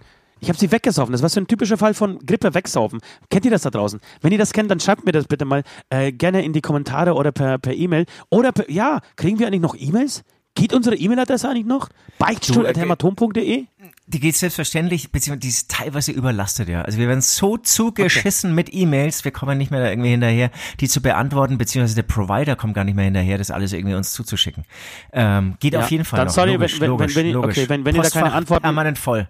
ich habe sie weggesaufen. Das war so ein typischer Fall von Grippe wegsaufen. Kennt ihr das da draußen? Wenn ihr das kennt, dann schreibt mir das bitte mal äh, gerne in die Kommentare oder per per E-Mail. Oder per, ja, kriegen wir eigentlich noch E-Mails? Geht unsere E-Mail-Adresse eigentlich noch? Beichtstuhl.hämatom.de? Die geht selbstverständlich, beziehungsweise die ist teilweise überlastet, ja. Also wir werden so zugeschissen mit E-Mails, wir kommen nicht mehr da irgendwie hinterher, die zu beantworten, beziehungsweise der Provider kommt gar nicht mehr hinterher, das alles irgendwie uns zuzuschicken. Ähm, geht Ja, auf jeden Fall dann noch. sorry, logisch, wenn- wenn- logisch, wenn ihr- logisch. okay, wenn- wenn ihr da keine Antworten- Permanent voll.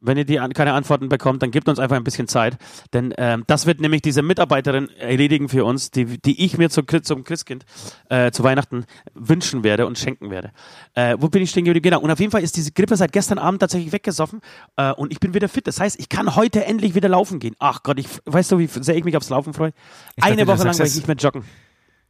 Wenn ihr die an, keine Antworten bekommt, dann gebt uns einfach ein bisschen Zeit. Denn ähm, das wird nämlich diese Mitarbeiterin erledigen für uns, die, die ich mir zu, zum Christkind, äh, zu Weihnachten wünschen werde und schenken werde. Äh, wo bin ich stehen geblieben? Genau. Und auf jeden Fall ist diese Grippe seit gestern Abend tatsächlich weggesoffen äh, und ich bin wieder fit. Das heißt, ich kann heute endlich wieder laufen gehen. Ach Gott, ich weißt du, wie sehr ich mich aufs Laufen freue? Ich Eine Woche lang werde ich nicht mehr joggen.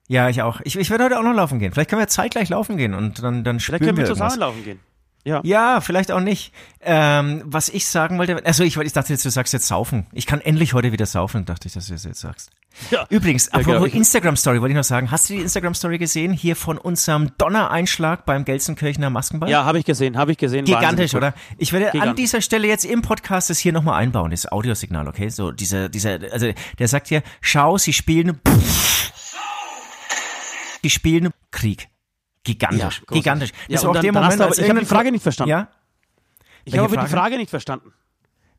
Ja, ich auch. Ich, ich werde heute auch noch laufen gehen. Vielleicht können wir zeitgleich laufen gehen und dann, dann Vielleicht können wir wir zusammen laufen gehen. Ja. Ja, vielleicht auch nicht. Ähm, was ich sagen wollte, also ich, ich dachte jetzt, du sagst jetzt saufen. Ich kann endlich heute wieder saufen, dachte ich, dass du das jetzt sagst. Ja. Übrigens, Ja, apropos Ich- Instagram Story, wollte ich noch sagen. Hast du die Instagram Story gesehen? Hier von unserem Donnereinschlag beim Gelsenkirchener Maskenball? Ja, habe ich gesehen, habe ich gesehen. Gigantisch, oder? Ich werde an Gigantisch. dieser Stelle jetzt im Podcast das hier nochmal einbauen, das Audiosignal, okay? So, dieser, dieser, also, der sagt hier, schau, sie spielen, die spielen Krieg. Gigantisch, Ja, gigantisch. Ja, Das und war auch dann- der Moment, aber- als ich habe die Frage nicht verstanden. Ja? Ich habe die Frage? Nicht verstanden.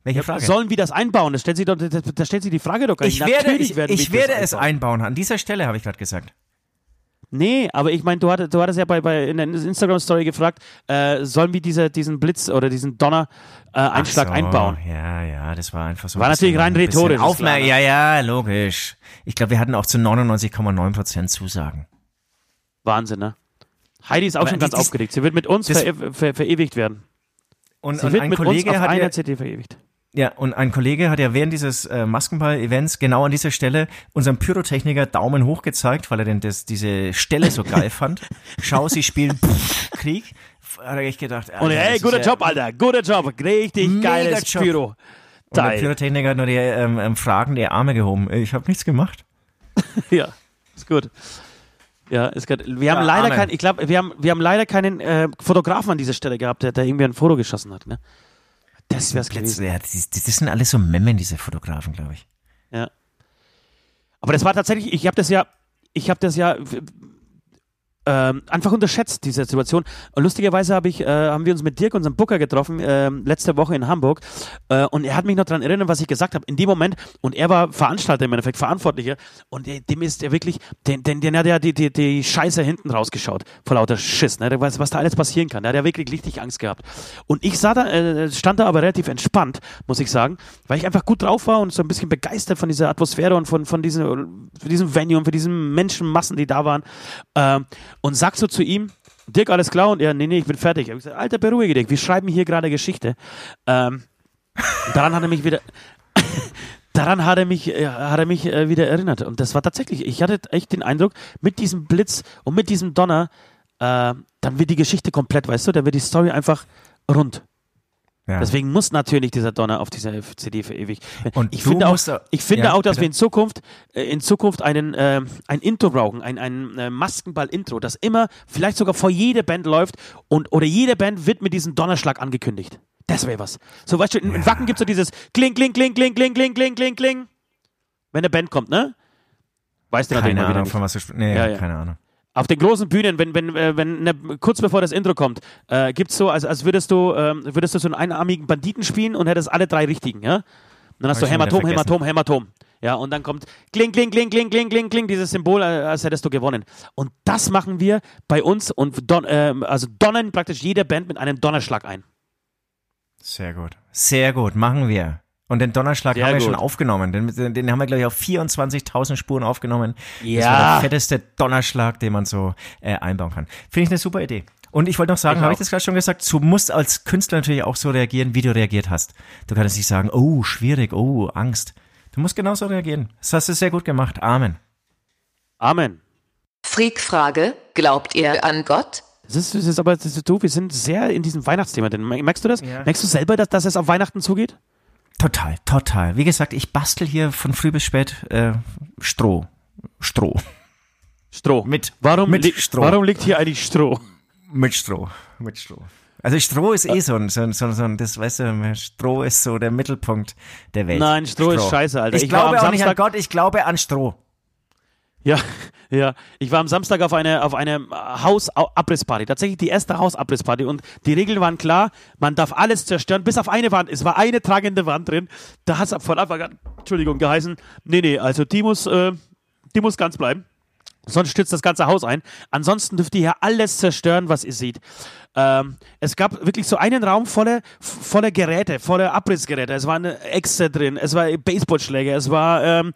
Welche Frage? Sollen wir das einbauen? Das stellt sich doch, das, das stellt sich die Frage doch gar nicht. ich werde, ich, ich werde es einbauen. An dieser Stelle habe ich gerade gesagt. Nee, aber ich meine, du hattest, du hattest ja bei, bei in der Instagram-Story gefragt, äh, sollen wir diese, diesen Blitz oder diesen Donner-Einschlag Ach so, einbauen? Ja, ja, das war einfach so. War ein natürlich rein rhetorisch, ist Aufmer klar, ne? ja, ja, logisch. Ich glaube, wir hatten auch zu 99,9 Prozent Zusagen. Wahnsinn, ne? Heidi ist auch Aber schon ganz das- aufgeregt. Sie wird mit uns das- ver ver verewigt werden. Und, Sie und wird ein mit uns Kollege auf hat einer ja, CD verewigt. ja, und ein Kollege hat ja während dieses äh, Maskenball-Events genau an dieser Stelle unserem Pyrotechniker Daumen hoch gezeigt, weil er denn das, diese Stelle so geil fand. Schau, sie spielen Krieg. Hat er echt gedacht. Und Alter, hey, das guter Job, Alter. Guter Job. Richtig geiles Job. Pyro. Und der. Pyrotechniker hat nur die ähm, ähm, fragende Arme gehoben. Ich habe nichts gemacht. Ja, ist gut. Ja, ist gut. Wir haben Ja, leider keinen, ich glaube, wir haben, wir haben leider keinen äh, Fotografen an dieser Stelle gehabt, der, der irgendwie ein Foto geschossen hat, ne? Das Das, gewesen. ja, das, das sind alles so Memmen, diese Fotografen, glaube ich. Ja. Aber das war tatsächlich, ich habe das ja, ich habe das ja ähm, einfach unterschätzt, diese Situation. Und lustigerweise hab ich, äh, haben wir uns mit Dirk, unserem Booker, getroffen, ähm, letzte Woche in Hamburg. Äh, und er hat mich noch daran erinnert, was ich gesagt habe. In dem Moment, und er war Veranstalter im Endeffekt, Verantwortlicher. Und der, dem ist er wirklich, den, den, hat ja die, die, die Scheiße hinten rausgeschaut. Vor lauter Schiss, ne? Der weiß, was da alles passieren kann. Der hat ja wirklich richtig Angst gehabt. Und ich sah da, äh, stand da aber relativ entspannt, muss ich sagen, weil ich einfach gut drauf war und so ein bisschen begeistert von dieser Atmosphäre und von, von diesem, von diesem Venue und von diesen Menschenmassen, die da waren. Ähm, und sag so zu ihm, Dirk, alles klar? Und er, nee, nee, ich bin fertig. Ich hab gesagt, Alter, beruhige dich, wir schreiben hier gerade Geschichte. Ähm, daran hat er mich wieder, daran hat er mich, äh, hat er mich äh, wieder erinnert. Und das war tatsächlich, ich hatte echt den Eindruck, mit diesem Blitz und mit diesem Donner, äh, dann wird die Geschichte komplett, weißt du, dann wird die Story einfach rund. Ja. Deswegen muss natürlich dieser Donner auf dieser CD verewigt. Und ich finde auch, da- ich finde Ja, auch, dass bitte. wir in Zukunft, äh, in Zukunft einen, äh, ein Intro brauchen, ein, ein äh, Maskenball-Intro, das immer vielleicht sogar vor jeder Band läuft und oder jede Band wird mit diesem Donnerschlag angekündigt. Das wäre was. So, weißt du, in, in Wacken gibt es so dieses Kling, Kling, Kling, Kling, Kling, Kling, Kling, Kling, Kling. Wenn eine Band kommt, ne? Weißt du natürlich keine mal wieder Ahnung, nicht. von was du. Nee, Ja, ja. keine Ahnung. Auf den großen Bühnen, wenn, wenn, äh, wenn ne, kurz bevor das Intro kommt, äh, gibt's so, als, als würdest du, ähm, würdest du so einen einarmigen Banditen spielen und hättest alle drei richtigen, ja? Und dann hast Hab du Hämatom. Hämatom, Hämatom. Ja, und dann kommt kling, kling, kling, kling, kling, kling, kling, dieses Symbol, äh, als hättest du gewonnen. Und das machen wir bei uns und don, ähm, also donnern praktisch jede Band mit einem Donnerschlag ein. Sehr gut. Sehr gut, machen wir. Und den Donnerschlag Sehr haben wir gut. schon aufgenommen. Den, den, den haben wir, glaube ich, auf 24.000 Spuren aufgenommen. Das Ja. war der fetteste Donnerschlag, den man so äh, einbauen kann. Finde ich eine super Idee. Und ich wollte noch sagen, Ich habe ich das gerade schon gesagt, du musst als Künstler natürlich auch so reagieren, wie du reagiert hast. Du kannst nicht sagen, oh, schwierig, oh, Angst. Du musst genauso reagieren. Das hast du sehr gut gemacht. Amen. Amen. Freak-Frage, glaubt ihr an Gott? Das ist, das ist aber, das ist, du, wir sind sehr in diesem Weihnachtsthema drin. Merkst du das? Ja. Merkst du selber, dass, dass es auf Weihnachten zugeht? Total, total. Wie gesagt, ich bastel hier von früh bis spät äh, Stroh. Stroh. Stroh. Mit- warum, mit li- Stroh. warum liegt hier eigentlich Stroh? Mit Stroh. Mit Stroh. Also Stroh ist eh so ein, so ein, so ein, so ein das weißt du, Stroh ist so der Mittelpunkt der Welt. Nein, Stroh ist scheiße, Alter. Ich, Ich glaube auch nicht an Samstag- Gott, ich glaube an Stroh. Ja, ja. Ich war am Samstag auf eine, auf eine Hausabrissparty. Tatsächlich die erste Hausabrissparty. Und die Regeln waren klar. Man darf alles zerstören, bis auf eine Wand. Es war eine tragende Wand drin. Da hat es von Anfang an, Entschuldigung, geheißen, nee, nee, also die muss, äh, die muss ganz bleiben. Sonst stürzt das ganze Haus ein. Ansonsten dürft ihr hier alles zerstören, was ihr seht. Ähm, es gab wirklich so einen Raum voller, voller Geräte, voller Abrissgeräte. Es waren Äxte drin, es war Baseballschläger, es war, ähm,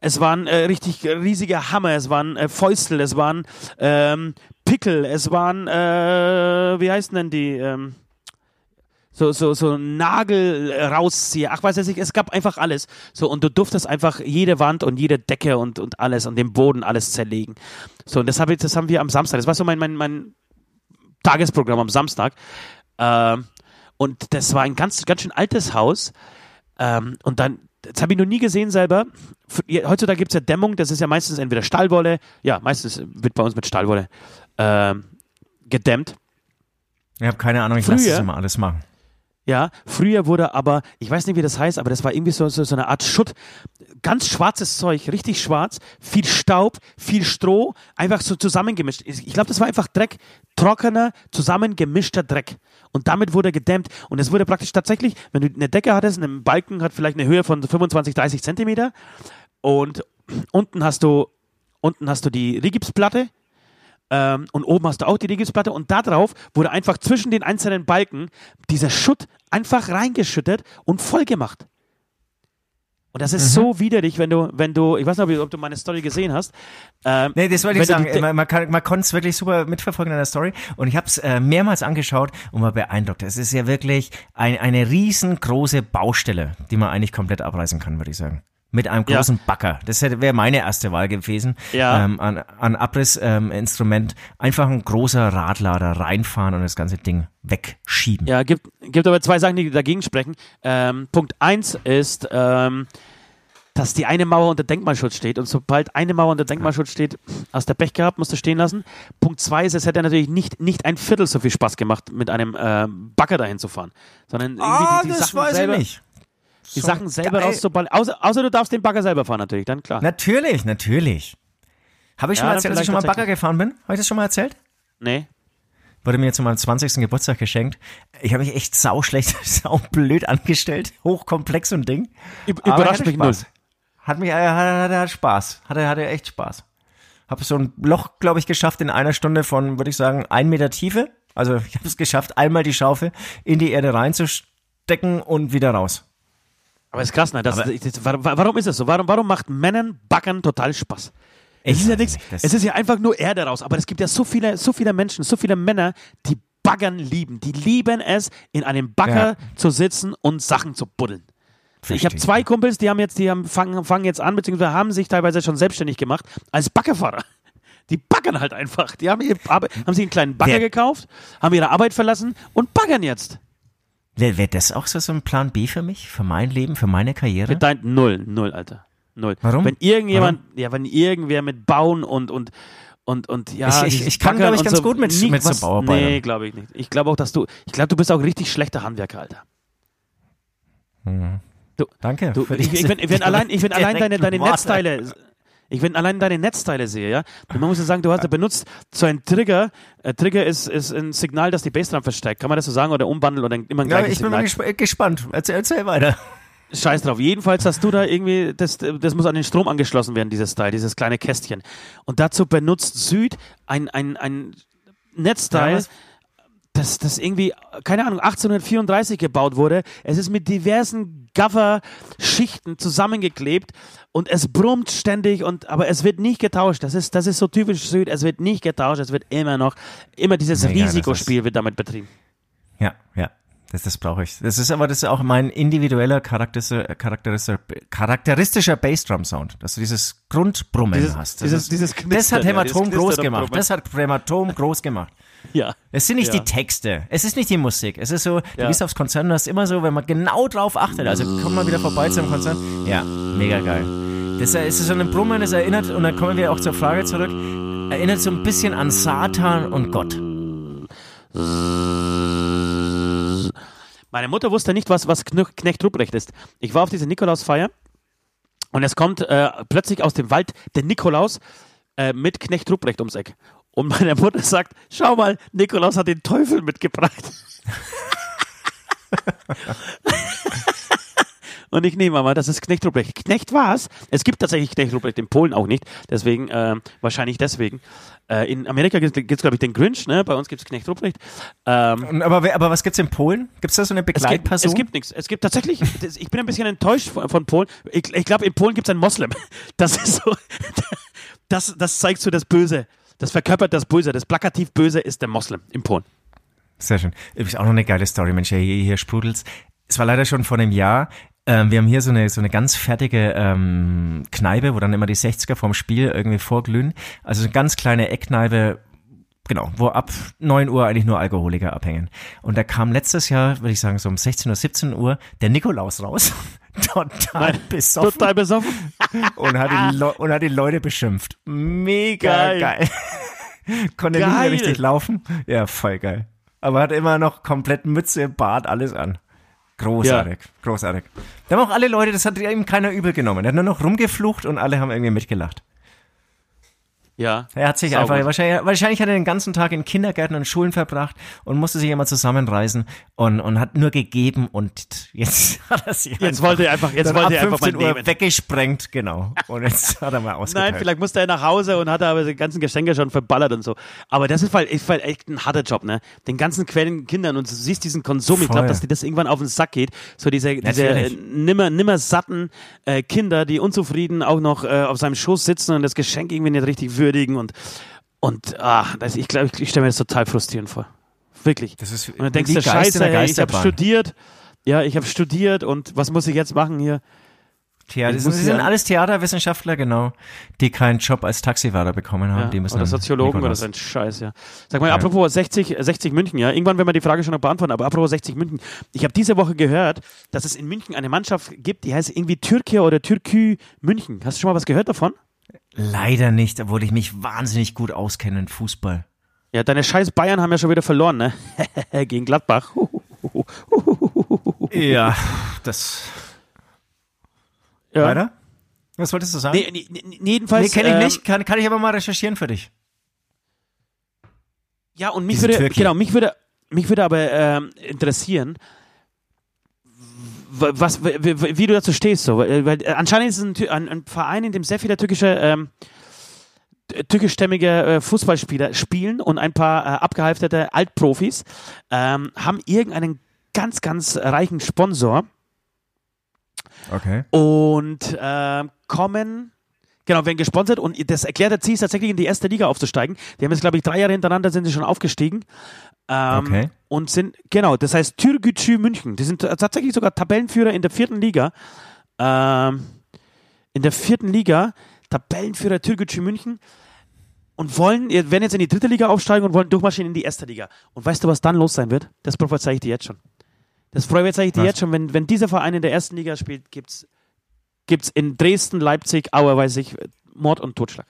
es waren äh, richtig riesige Hammer, es waren äh, Fäustel, es waren ähm, Pickel, es waren, äh, wie heißen denn die? Ähm, so, so, so Nagel rausziehe. Ach, weiß ich es gab einfach alles. So, und du durftest einfach jede Wand und jede Decke und, und alles und den Boden alles zerlegen. So, und das, hab ich, das haben wir am Samstag. Das war so mein, mein, mein Tagesprogramm am Samstag. Ähm, und das war ein ganz, ganz schön altes Haus. Ähm, und dann, das habe ich noch nie gesehen selber. Heutzutage gibt es ja Dämmung, das ist ja meistens entweder Stahlwolle, ja, meistens wird bei uns mit Stahlwolle ähm, gedämmt. Ich habe keine Ahnung, ich lasse das immer alles machen. Ja, früher wurde aber, ich weiß nicht, wie das heißt, aber das war irgendwie so, so, so eine Art Schutt. Ganz schwarzes Zeug, richtig schwarz, viel Staub, viel Stroh, einfach so zusammengemischt. Ich glaube, das war einfach Dreck, trockener, zusammengemischter Dreck. Und damit wurde gedämmt. Und es wurde praktisch tatsächlich, wenn du eine Decke hattest, ein Balken hat vielleicht eine Höhe von 25, 30 Zentimeter. Und unten hast du, unten hast du die Rigipsplatte, ähm, und oben hast du auch die Rigipsplatte und da drauf wurde einfach zwischen den einzelnen Balken dieser Schutt einfach reingeschüttet und voll gemacht. Und das ist so widerlich, wenn du, wenn du, ich weiß nicht, ob, du meine Story gesehen hast. Ähm, Nee, das wollte ich sagen. die- Man, man, kann, man konnte es wirklich super mitverfolgen in der Story. Und ich habe es äh, mehrmals angeschaut und war beeindruckt. Es ist ja wirklich ein, eine riesengroße Baustelle, die man eigentlich komplett abreißen kann, würde ich sagen. Mit einem Ja. großen Bagger. Das hätte- wäre meine erste Wahl gewesen. Ja. Ähm, an, an Abrissinstrument. Ähm. Einfach ein großer Radlader reinfahren und das ganze Ding wegschieben. Ja, gibt, gibt aber zwei Sachen, die dagegen sprechen. Ähm, Punkt eins ist, ähm, dass die eine Mauer unter Denkmalschutz steht und sobald eine Mauer unter Denkmalschutz steht, hast du Pech gehabt, musst du stehen lassen. Punkt zwei ist, es hätte natürlich nicht, nicht ein Viertel so viel Spaß gemacht, mit einem ähm, Bagger dahin zu fahren, sondern irgendwie Ah, die, die das Sachen weiß selber, ich nicht. Die Sachen selber geil. rauszuballern. Außer, außer du darfst den Bagger selber fahren natürlich, dann klar. Natürlich, natürlich. Habe ich schon Ja, mal erzählt, dass ich schon mal Bagger gefahren bin? Habe ich das schon mal erzählt? Nee. Wurde mir zu meinem 20. Geburtstag geschenkt. Ich habe mich echt sauschlecht, saublöd angestellt. Hochkomplex und Ding. Üb- Aber Überrascht mich null. Hat mich, äh, hatte, hatte Spaß. Hatte, hatte echt Spaß. Habe so ein Loch, glaube ich, geschafft in einer Stunde von, würde ich sagen, ein Meter Tiefe. Also ich habe es geschafft, einmal die Schaufel in die Erde reinzustecken und wieder raus. Aber ist krass, ne? Das, das, warum, warum ist das so? Warum, warum macht Männern Baggern total Spaß? Es ist ja nichts, nicht, das- es ist ja einfach nur Erde raus, aber es gibt ja so viele, so viele Menschen, so viele Männer, die Baggern lieben. Die lieben es, in einem Bagger Ja. zu sitzen und Sachen zu buddeln. Ich habe Verstehe. zwei Kumpels, die haben jetzt, die haben, fangen, fangen jetzt an, beziehungsweise haben sich teilweise schon selbstständig gemacht als Baggerfahrer. Die baggern halt einfach. Die haben, ihr, Arbe- haben sich einen kleinen Bagger Wer- gekauft, haben ihre Arbeit verlassen und baggern jetzt. Wäre wär das auch so, so ein Plan B für mich? Für mein Leben, für meine Karriere? Mit dein null, null, Alter. Null. Warum? Wenn irgendjemand, ja, wenn irgendwer mit Bauen und und und und ja, Ich- ich- ich kann, Baggern glaub ich, ganz so, gut mit- nie- mit so was- Bauarbeitern. Nee, glaube ich nicht. Ich glaube auch, dass du, ich glaube, du bist auch richtig schlechter Handwerker, Alter. Du, Danke. du, für ich, ich, wenn, wenn allein, ich, wenn allein deine, deine. Netzteile, ich wenn allein deine Netzteile sehe, ja, dann muss ich sagen, du hast du benutzt so ein Trigger. Äh, Trigger ist, ist ein Signal, das die Bassdrum verstärkt. Kann man das so sagen oder umwandeln oder immer ein Ja, gleiches ich bin mal gesp gespannt. Erzähl, erzähl weiter. Scheiß drauf. Jedenfalls hast du da irgendwie, das, das muss an den Strom angeschlossen werden, dieses Teil, dieses kleine Kästchen. Und dazu benutzt Süd ein, ein, ein Ja, Netzteil, was? Das, das irgendwie, keine Ahnung, 1834 gebaut wurde. Es ist mit diversen Gaffer-Schichten zusammengeklebt und es brummt ständig und, aber es wird nicht getauscht. Das ist, das ist so typisch Süd. Es wird nicht getauscht. Es wird immer noch, immer dieses Mega, Risikospiel wird damit betrieben. Ja, ja. Das, das brauche ich. Das ist aber das ist auch mein individueller charakteristischer, charakteristischer, Bassdrum-Sound, dass du dieses Grundbrummen Dieses- hast. Das, dieses- ist, dieses das hat ja, Hämatom dieses groß gemacht. Das hat Hämatom groß gemacht. Ja. Es sind nicht Ja. die Texte, es ist nicht die Musik, es ist so, du Ja. gehst aufs Konzert und das ist immer so, wenn man genau drauf achtet, also komm mal wieder vorbei zu einem Konzert, ja, mega geil. Das ist so ein Brummen, das erinnert, und dann kommen wir auch zur Frage zurück, erinnert so ein bisschen an Satan und Gott. Meine Mutter wusste nicht, was, was Kn- Knecht Ruprecht ist. Ich war auf dieser Nikolausfeier und es kommt äh, plötzlich aus dem Wald der Nikolaus äh, mit Knecht Ruprecht ums Eck. Und meine Mutter sagt, schau mal, Nikolaus hat den Teufel mitgebracht. Und ich nehme mal, das ist Knecht Ruprecht. Knecht war's. Es gibt tatsächlich Knecht Ruprecht in Polen auch nicht. Deswegen, äh, wahrscheinlich deswegen. Äh, in Amerika gibt es, glaube ich, den Grinch, ne? Bei uns gibt es Knecht Ruprecht. Ähm, aber, aber was gibt's in Polen? Gibt's da so eine es gibt, Begleitperson? es gibt nichts. Es gibt tatsächlich, ich bin ein bisschen enttäuscht von, von Polen. Ich, ich glaube, in Polen gibt es einen Moslem. Das ist so, das, das zeigt so das Böse. Das verkörpert das Böse. Das plakativ Böse ist der Moslem in Polen. Sehr schön. Übrigens auch noch eine geile Story, Mensch, hier, hier sprudelt's. Es war leider schon vor einem Jahr. Ähm, wir haben hier so eine, so eine ganz fertige ähm, Kneipe, wo dann immer die 60er vorm Spiel irgendwie vorglühen. Also eine ganz kleine Eckkneipe, genau, wo ab 9 Uhr eigentlich nur Alkoholiker abhängen. Und da kam letztes Jahr, würde ich sagen, so um 16 oder 17 Uhr der Nikolaus raus. Total besoffen. Total besoffen. und, hat die und hat die Leute beschimpft. Mega geil. Geil. Konnte nicht mehr Geil. richtig laufen. Ja, voll geil. Aber hat immer noch komplett Mütze, Bart, alles an. Großartig, großartig. Da haben auch alle Leute, das hat ihm keiner übel genommen. Er hat nur noch rumgeflucht und alle haben irgendwie mitgelacht. Ja. Er hat sich Sauber. einfach, wahrscheinlich, wahrscheinlich hat er den ganzen Tag in Kindergärten und Schulen verbracht und musste sich immer zusammenreißen und, und hat nur gegeben und jetzt hat er sich Jetzt wollte er einfach, jetzt wollte er einfach mal 15 Uhr nehmen. weggesprengt, genau. Und jetzt hat er mal ausgeteilt. Nein, vielleicht musste er nach Hause und hatte aber die ganzen Geschenke schon verballert und so. Aber das ist halt, ist halt echt ein harter Job, ne? Den ganzen quellen Kindern und du siehst diesen Konsum, ich glaube, dass dir das irgendwann auf den Sack geht. So diese, diese äh, nimmer, nimmer satten äh, Kinder, die unzufrieden auch noch äh, auf seinem Schoß sitzen und das Geschenk irgendwie nicht richtig würdigen und und ah, das, ich glaube, ich, ich stelle mir das total frustrierend vor. Wirklich. Das ist und dann denkst du, scheiße, der ey, ich habe studiert. Ja, ich habe studiert und was muss ich jetzt machen hier? Theater, muss sind ja- alles Theaterwissenschaftler, genau, die keinen Job als Taxifahrer bekommen haben. Ja, die müssen oder Soziologen oder Nikolaus. so ein Scheiß, ja. Sag mal, apropos 60, 60 München, ja. Irgendwann werden wir die Frage schon noch beantworten, aber apropos 60 München. Ich habe diese Woche gehört, dass es in München eine Mannschaft gibt, die heißt irgendwie Türkei oder Türkü München. Hast du schon mal was gehört davon? Leider nicht, obwohl ich mich wahnsinnig gut auskenne in Fußball. Ja, deine scheiß Bayern haben ja schon wieder verloren, ne? Gegen Gladbach. Ja, das. Ja. Weiter? Was wolltest du sagen? Nee, nee, jedenfalls. Nee, kenne ich ähm, nicht. Kann, kann ich aber mal recherchieren für dich. Ja, und mich Diese würde, Türkei. genau, mich würde, mich würde aber ähm, interessieren, was, w- w- wie du dazu stehst, so, weil, äh, anscheinend ist es ein, ein, ein Verein, in dem sehr viele türkische, ähm, türkischstämmige äh, Fußballspieler spielen und ein paar äh, abgehalfterte Altprofis ähm, haben irgendeinen ganz, ganz reichen Sponsor Okay. und ähm, kommen, genau, werden gesponsert und das erklärte Ziel ist tatsächlich in die erste Liga aufzusteigen. Die haben jetzt, glaube ich, drei Jahre hintereinander sind sie schon aufgestiegen. Ähm, Okay. Und sind, genau, das heißt Türgücü München. Die sind tatsächlich sogar Tabellenführer in der vierten Liga. Ähm, in der vierten Liga, Tabellenführer Türgücü München. Und wollen, werden jetzt in die dritte Liga aufsteigen und wollen durchmarschieren in die erste Liga. Und weißt du, was dann los sein wird? Das prophezei ich dir jetzt schon. Das prophezei ich dir Was? jetzt schon. Wenn, wenn dieser Verein in der ersten Liga spielt, gibt's gibt's in Dresden, Leipzig, Aue, weiß ich, Mord und Totschlag.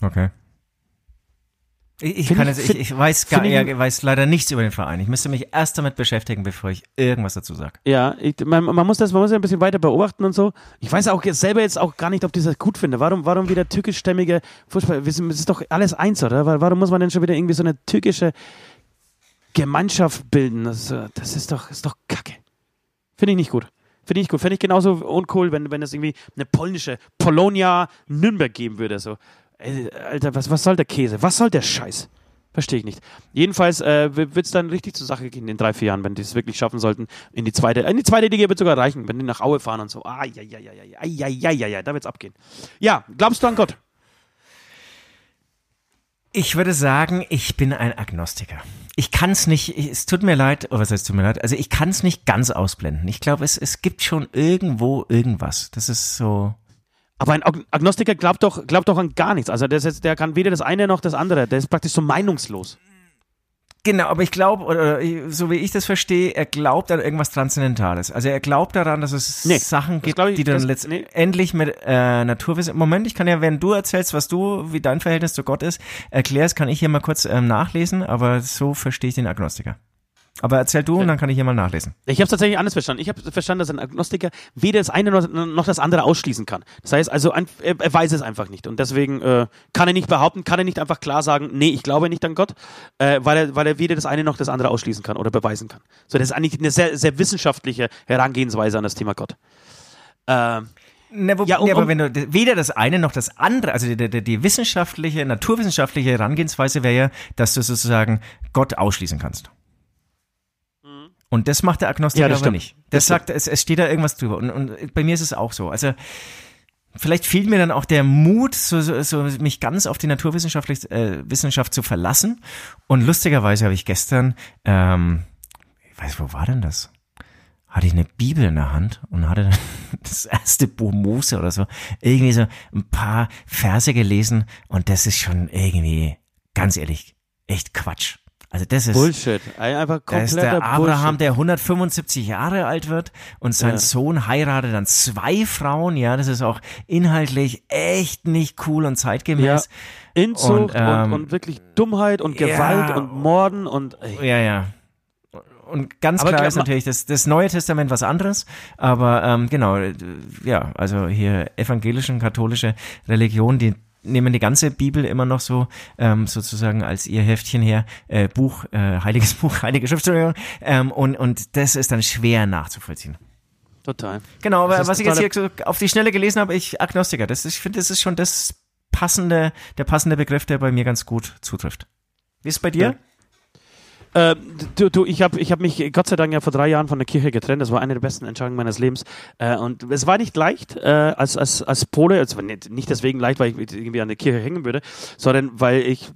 Okay. Ich, kann ich- jetzt, ich, ich weiß gar, ich- ja, weiß leider nichts über den Verein. Ich müsste mich erst damit beschäftigen, bevor ich irgendwas dazu sage. Ja, ich, man, man muss das, man muss ja ein bisschen weiter beobachten und so. Ich weiß auch jetzt selber jetzt auch gar nicht, ob ich das gut finde. Warum, warum wieder türkischstämmige Fußball? Es ist doch alles eins, oder? Warum muss man denn schon wieder irgendwie so eine türkische Gemeinschaft bilden? Das, äh, das ist doch, ist doch Kacke. Finde ich nicht gut. Finde ich gut. Finde ich genauso uncool, wenn, wenn es irgendwie eine polnische Polonia Nürnberg geben würde. So. Ey, Alter, was, was soll der Käse? Was soll der Scheiß? Verstehe ich nicht. Jedenfalls äh, wird es dann richtig zur Sache gehen in drei, vier Jahren, wenn die es wirklich schaffen sollten. In die zweite, in die zweite Liga wird sogar reichen, wenn die nach Aue fahren und so. Ah, ja, ja, ja, ja, ja, ja, ja, ja, ja, da wird's abgehen. Ja, glaubst du an Gott? Ich würde sagen, ich bin ein Agnostiker. Ich kann es nicht, ich- es tut mir leid, oh, was heißt tut mir leid? Also ich kann es nicht ganz ausblenden. Ich glaube, es, es gibt schon irgendwo irgendwas. Das ist so. Aber ein Ag- Agnostiker glaubt doch, glaubt doch an gar nichts. Also der, der kann weder das eine noch das andere. Der ist praktisch so meinungslos. Genau, aber ich glaube, oder so wie ich das verstehe, er glaubt an irgendwas Transzendentales. Also er glaubt daran, dass es Nee, Sachen gibt, ich- die dann letztendlich mit äh, Naturwissen. Moment, ich kann ja, wenn du erzählst, was du, wie dein Verhältnis zu Gott ist, erklärst, kann ich hier mal kurz ähm, nachlesen, aber so verstehe ich den Agnostiker. Aber erzähl du und dann kann ich hier mal nachlesen. Ich habe es tatsächlich anders verstanden. Ich habe verstanden, dass ein Agnostiker weder das eine noch, das andere ausschließen kann. Das heißt also, er, weiß es einfach nicht. Und deswegen äh, kann er nicht behaupten, kann er nicht einfach klar sagen, nee, ich glaube nicht an Gott, äh, weil, er, weil er weder das eine noch das andere ausschließen kann oder beweisen kann. So, das ist eigentlich eine sehr, sehr wissenschaftliche Herangehensweise an das Thema Gott. Ähm, Ne, wo, Ja, um- nee, aber wenn du weder das eine noch das andere, also die, die, die wissenschaftliche, naturwissenschaftliche Herangehensweise wäre ja, dass du sozusagen Gott ausschließen kannst. Und das macht der Agnostiker Ja, das aber nicht. Das Das sagt, es, es steht da irgendwas drüber. Und, und bei mir ist es auch so. Also vielleicht fehlt mir dann auch der Mut, so, so, so mich ganz auf die naturwissenschaftlich äh, Wissenschaft zu verlassen. Und lustigerweise habe ich gestern, ähm, ich weiß, wo war denn das? hatte ich eine Bibel in der Hand und hatte dann das erste Buch Mose oder so irgendwie so ein paar Verse gelesen und das ist schon irgendwie, ganz ehrlich, echt Quatsch. Also das ist, Bullshit. Einfach da ist kompletter der Abraham, Bullshit. der 175 Jahre alt wird und sein Ja. Sohn heiratet dann zwei Frauen. Ja, das ist auch inhaltlich echt nicht cool und zeitgemäß. Inzucht und, und, ähm, und, wirklich Dummheit und ja. Gewalt und Morden und ey. Ja, ja. Und ganz Aber klar ist natürlich das, das Neue Testament was anderes, aber ähm, genau, äh, ja, also hier evangelischen, katholische Religion, die nehmen die ganze Bibel immer noch so ähm, sozusagen als ihr Heftchen her, äh, Buch, äh, heiliges Buch, heilige Schrift, Entschuldigung, ähm, und, und das ist dann schwer nachzuvollziehen. Total. Genau, aber Das was ich jetzt hier so auf die Schnelle gelesen habe, ich Agnostiker, das ist, ich finde, das ist schon das passende, der passende Begriff, der bei mir ganz gut zutrifft. Wie ist es bei dir? Äh, du, du, ich habe ich hab mich Gott sei Dank ja vor drei Jahren von der Kirche getrennt. Das war eine der besten Entscheidungen meines Lebens. Äh, und es war nicht leicht äh, als, als, als Pole, also nicht, nicht deswegen leicht, weil ich irgendwie an der Kirche hängen würde, sondern weil ich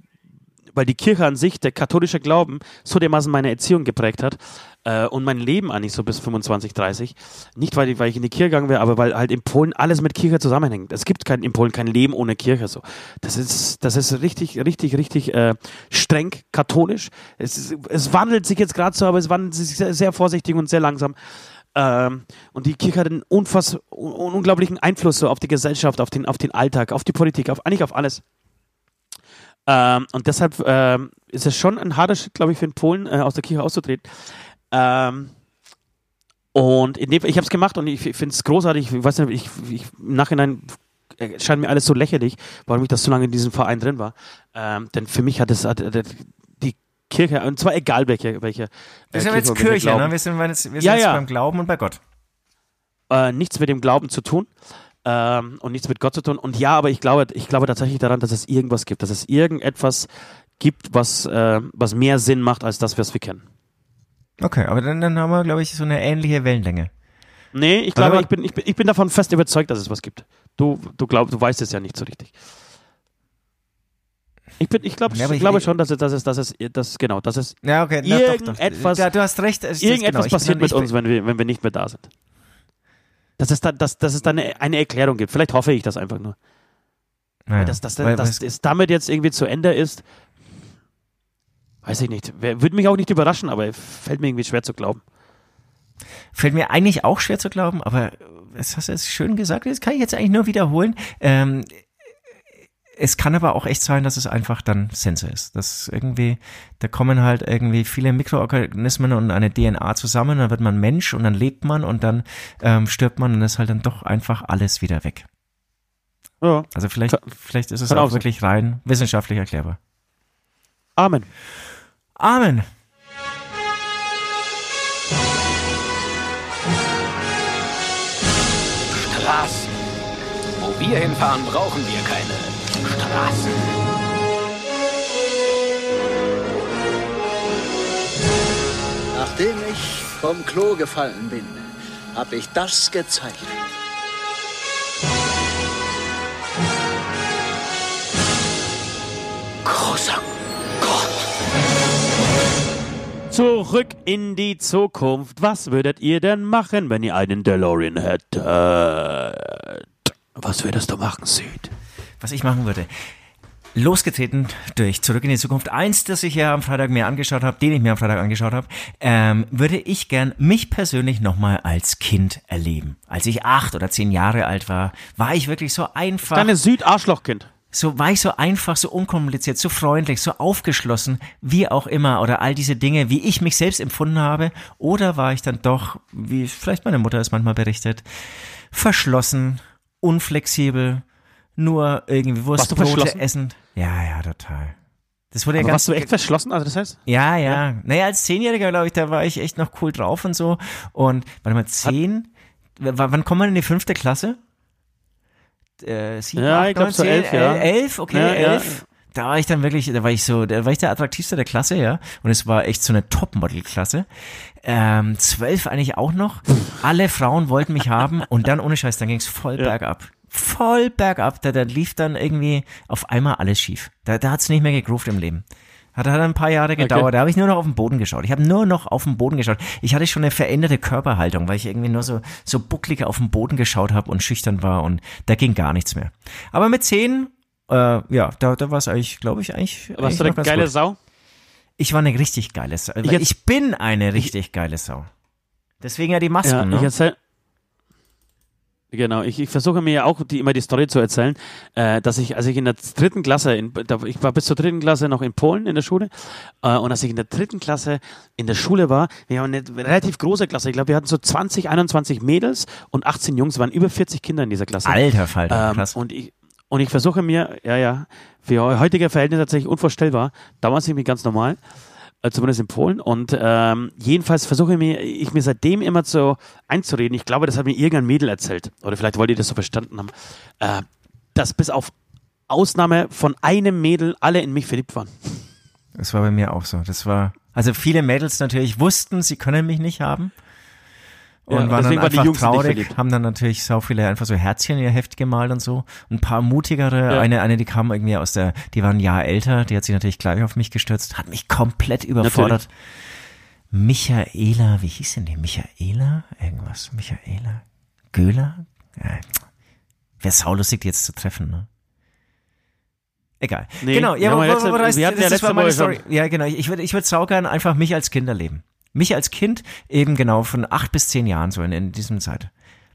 weil die Kirche an sich, der katholische Glauben, so dermaßen meine Erziehung geprägt hat äh, und mein Leben eigentlich so bis 25, 30. Nicht, weil ich, weil ich in die Kirche gegangen wäre, aber weil halt in Polen alles mit Kirche zusammenhängt. Es gibt kein, in Polen kein Leben ohne Kirche. So. Das ist, das ist richtig, richtig, richtig äh, streng katholisch. Es, ist, es wandelt sich jetzt gerade so, aber es wandelt sich sehr, sehr vorsichtig und sehr langsam. Ähm, und die Kirche hat einen unfass, un unglaublichen Einfluss so auf die Gesellschaft, auf den, auf den Alltag, auf die Politik, auf eigentlich auf alles. Ähm, und deshalb ähm, ist es schon ein harter Schritt, glaube ich, für den Polen äh, aus der Kirche auszutreten. Ähm, und in dem, ich habe es gemacht und ich finde es großartig. Ich weiß nicht, ich, ich, im Nachhinein äh, scheint mir alles so lächerlich, warum ich das so lange in diesem Verein drin war. Ähm, denn für mich hat es hat, hat die Kirche, und zwar egal welche, welche. Wir äh, sind jetzt oder welche Kirche, Glauben, ne? Wir sind, jetzt, wir sind Ja, jetzt ja. beim Glauben und bei Gott. äh, nichts mit dem Glauben zu tun ähm, und nichts mit Gott zu tun. Und ja, aber ich glaube, ich glaube tatsächlich daran, dass es irgendwas gibt, dass es irgendetwas gibt, was, äh, was mehr Sinn macht als das, was wir kennen. Okay, aber dann, dann haben wir, glaube ich, so eine ähnliche Wellenlänge. Nee, ich glaube, ich bin, ich, bin, ich bin davon fest überzeugt, dass es was gibt. Du, du glaubst, du weißt es ja nicht so richtig. Ich, bin, ich, glaub, Ja, ich ich- glaube schon, dass es, dass es, dass es, dass, genau, dass es Ja, okay. Irgendetwas- Ja, du hast recht. irgendetwas genau, passiert mit uns, wenn wir, wenn wir nicht mehr da sind. Dass es da, dass, dass es da eine, eine Erklärung gibt. Vielleicht hoffe ich das einfach nur. Naja, Dass, dass, weil- dass es damit jetzt irgendwie zu Ende ist, weiß ich nicht. Würde mich auch nicht überraschen, aber fällt mir irgendwie schwer zu glauben. Fällt mir eigentlich auch schwer zu glauben, aber das hast du jetzt schön gesagt, das kann ich jetzt eigentlich nur wiederholen. Ähm, es kann aber auch echt sein, dass es einfach dann Sense ist. Dass irgendwie, da kommen halt irgendwie viele Mikroorganismen und eine DNA zusammen, dann wird man Mensch und dann lebt man und dann ähm, stirbt man und ist halt dann doch einfach alles wieder weg. Ja. Also vielleicht, vielleicht ist es auch auch wirklich rein wissenschaftlich erklärbar. Amen. Amen. Straßen. Wo wir hinfahren, brauchen wir keine Straßen. Nachdem ich vom Klo gefallen bin, habe ich das gezeichnet. Zurück in die Zukunft. Was würdet ihr denn machen, wenn ihr einen DeLorean hättet? Was würdest du machen, Süd? Was ich machen würde. Losgetreten durch Zurück in die Zukunft. Eins, das ich ja am Freitag mir angeschaut habe, den ich mir am Freitag angeschaut habe, ähm, würde ich gern mich persönlich nochmal als Kind erleben. Als ich acht oder zehn Jahre alt war, war ich wirklich so einfach. Deine Süd-Arschlochkind. So war ich so einfach, so unkompliziert, so freundlich, so aufgeschlossen, wie auch immer, oder all diese Dinge, wie ich mich selbst empfunden habe, oder war ich dann doch, wie vielleicht meine Mutter es manchmal berichtet, verschlossen, unflexibel, nur irgendwie Wurstbrote essen. Ja, ja, total. Das wurde ja Aber ganz warst du echt verschlossen? Also das heißt? ja, ja. Naja, als Zehnjähriger, glaube ich, da war ich echt noch cool drauf und so. Und warte mal, zehn, w- wann kommt man in die fünfte Klasse? Äh, sieben, Ja, acht, ich glaub neun, so elf, ja. äh, Elf, okay, Ja, ja. elf. Da war ich dann wirklich, da war ich so, da war ich der attraktivste der Klasse, ja. Und es war echt so eine Topmodel-Klasse. Ähm, zwölf eigentlich auch noch. Alle Frauen wollten mich haben und dann ohne Scheiß, dann ging's voll bergab. Voll bergab. Da, da lief dann irgendwie auf einmal alles schief. Da, da hat's nicht mehr gegroovt im Leben. Hat, hat ein paar Jahre gedauert. Da habe ich nur noch auf den Boden geschaut. Ich habe nur noch auf den Boden geschaut. Ich hatte schon eine veränderte Körperhaltung, weil ich irgendwie nur so, so bucklig auf den Boden geschaut habe und schüchtern war und da ging gar nichts mehr. Aber mit zehn, äh, ja, da, da war es eigentlich, glaube ich, eigentlich. Warst eigentlich du eine geile gut. Sau? Ich war eine richtig geile Sau. Ich, ich bin eine richtig geile Sau. Deswegen ja die Masken, Ja, ne? ich erzähl. Genau, ich, ich versuche mir ja auch die, immer die Story zu erzählen, äh, dass ich, als ich in der dritten Klasse, in, da, ich war bis zur dritten Klasse noch in Polen in der Schule, äh, und als ich in der dritten Klasse in der Schule war, wir haben eine relativ große Klasse, ich glaube, wir hatten so 20, 21 Mädels und 18 Jungs, waren über 40 Kinder in dieser Klasse. Alter Falter, Ähm, krass. und ich und ich versuche mir, ja, ja, für heutige Verhältnisse tatsächlich unvorstellbar. Damals irgendwie ganz normal, äh, zumindest in Polen. Und ähm, jedenfalls versuche mir, ich mir seitdem immer so einzureden. Ich glaube, das hat mir irgendein Mädel erzählt. Oder vielleicht wollt ihr das so verstanden haben. Äh, dass bis auf Ausnahme von einem Mädel alle in mich verliebt waren. Das war bei mir auch so. Das war, also viele Mädels natürlich wussten, sie können mich nicht haben. Und Ja, waren dann waren einfach dich traurig, haben dann natürlich so viele einfach so Herzchen in ihr Heft gemalt und so. Ein paar mutigere, Ja. eine, eine, die kam irgendwie aus der, die war ein Jahr älter, die hat sich natürlich gleich auf mich gestürzt, hat mich komplett überfordert. Michaela, wie hieß denn die? Michaela? Irgendwas? Michaela? Göhler? Ja. Wäre saulustig, die jetzt zu treffen, ne? Egal. Nee, genau, ja, wo, wo, das, wir hatten ja das letzte war meine Woche schon- Story. Ja, genau. Ich würde ich würd saugern einfach mich als Kind erleben. Mich als Kind eben genau von acht bis zehn Jahren so in, in diesem Zeit,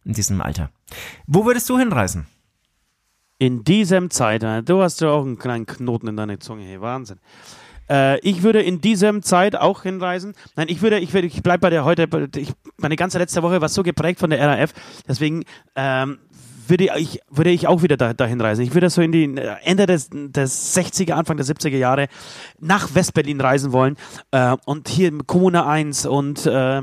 in diesem Alter. Wo würdest du hinreisen? In diesem Zeit, äh, du hast ja auch einen kleinen Knoten in deiner Zunge, hey, Wahnsinn. Äh, ich würde in diesem Zeit auch hinreisen. Nein, ich würde, ich würde, ich bleib bei der heute, ich, meine ganze letzte Woche war so geprägt von der RAF, deswegen ähm, würde ich, würde ich auch wieder da, dahin reisen. Ich würde so in die äh, Ende des, des 60er, Anfang der 70er Jahre nach Westberlin reisen wollen äh, und hier Kommune 1 und äh,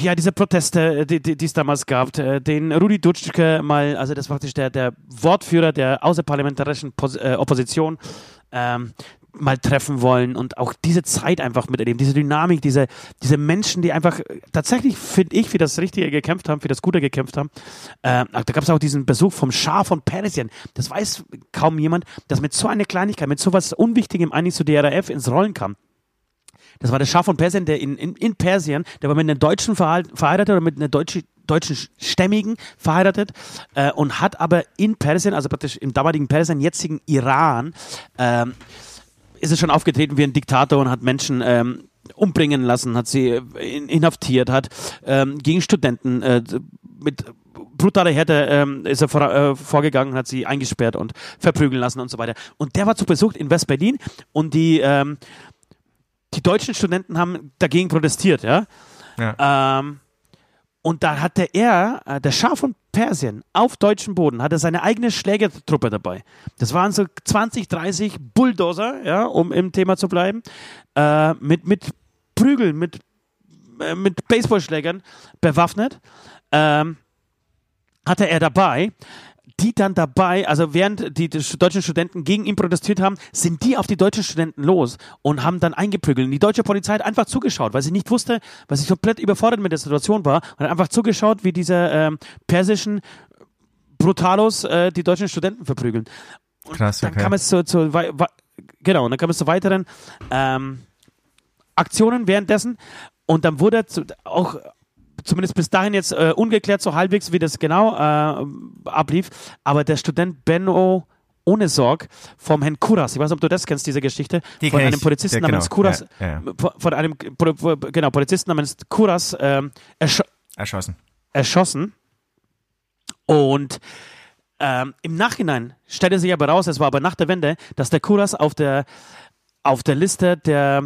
ja, diese Proteste, die, die, die es damals gab, äh, den Rudi Dutschke mal, also das ist praktisch der, der Wortführer der außerparlamentarischen Pos äh, Opposition, ähm, mal treffen wollen und auch diese Zeit einfach miterleben, diese Dynamik, diese, diese Menschen, die einfach äh, tatsächlich, finde ich, für das Richtige gekämpft haben, für das Gute gekämpft haben. Äh, da gab es auch diesen Besuch vom Schah von Persien. Das weiß kaum jemand, dass mit so einer Kleinigkeit, mit so was Unwichtigem eigentlich zu der RAF ins Rollen kam. Das war der Schah von Persien, der in, in, in Persien, der war mit einem Deutschen verheiratet oder mit einer deutschen, deutschen Stämmigen verheiratet äh, und hat aber in Persien, also praktisch im damaligen Persien, jetzigen Iran, ähm, ist es schon aufgetreten wie ein Diktator und hat Menschen ähm, umbringen lassen, hat sie äh, in, inhaftiert, hat ähm, gegen Studenten äh, mit brutaler Härte ähm, ist er vor, äh, vorgegangen, hat sie eingesperrt und verprügeln lassen und so weiter. Und der war zu Besuch in West-Berlin und die ähm, die deutschen Studenten haben dagegen protestiert, ja. Ähm, und da hatte er, äh, der Schah von Persien, auf deutschem Boden, hatte seine eigene Schlägertruppe dabei. Das waren so 20, 30 Bulldozer, ja, um im Thema zu bleiben, äh, mit, mit Prügeln, mit, äh, mit Baseballschlägern bewaffnet. Ähm, hatte er dabei. Die dann dabei, also während die, die deutschen Studenten gegen ihn protestiert haben, sind die auf die deutschen Studenten los und haben dann eingeprügelt. Und die deutsche Polizei hat einfach zugeschaut, weil sie nicht wusste, weil sie komplett überfordert mit der Situation war und hat einfach zugeschaut, wie diese ähm, persischen Brutalos äh, die deutschen Studenten verprügeln. Und Krass, dann okay. kam es zu, zu genau, und dann kam es zu weiteren ähm, Aktionen währenddessen und dann wurde zu, auch zumindest bis dahin jetzt äh, ungeklärt so halbwegs, wie das genau äh, ablief, aber der Student Benno ohne Sorg vom Herrn Kuras, ich weiß nicht, ob du das kennst, diese Geschichte, Die von einem. Polizisten Ja, genau. namens Kuras, Ja, ja. Von, einem genau, Polizisten namens Kuras ähm, ersch Erschossen. erschossen und ähm, im Nachhinein stellte sich aber raus, es war aber nach der Wende, dass der Kuras auf der, auf der Liste der,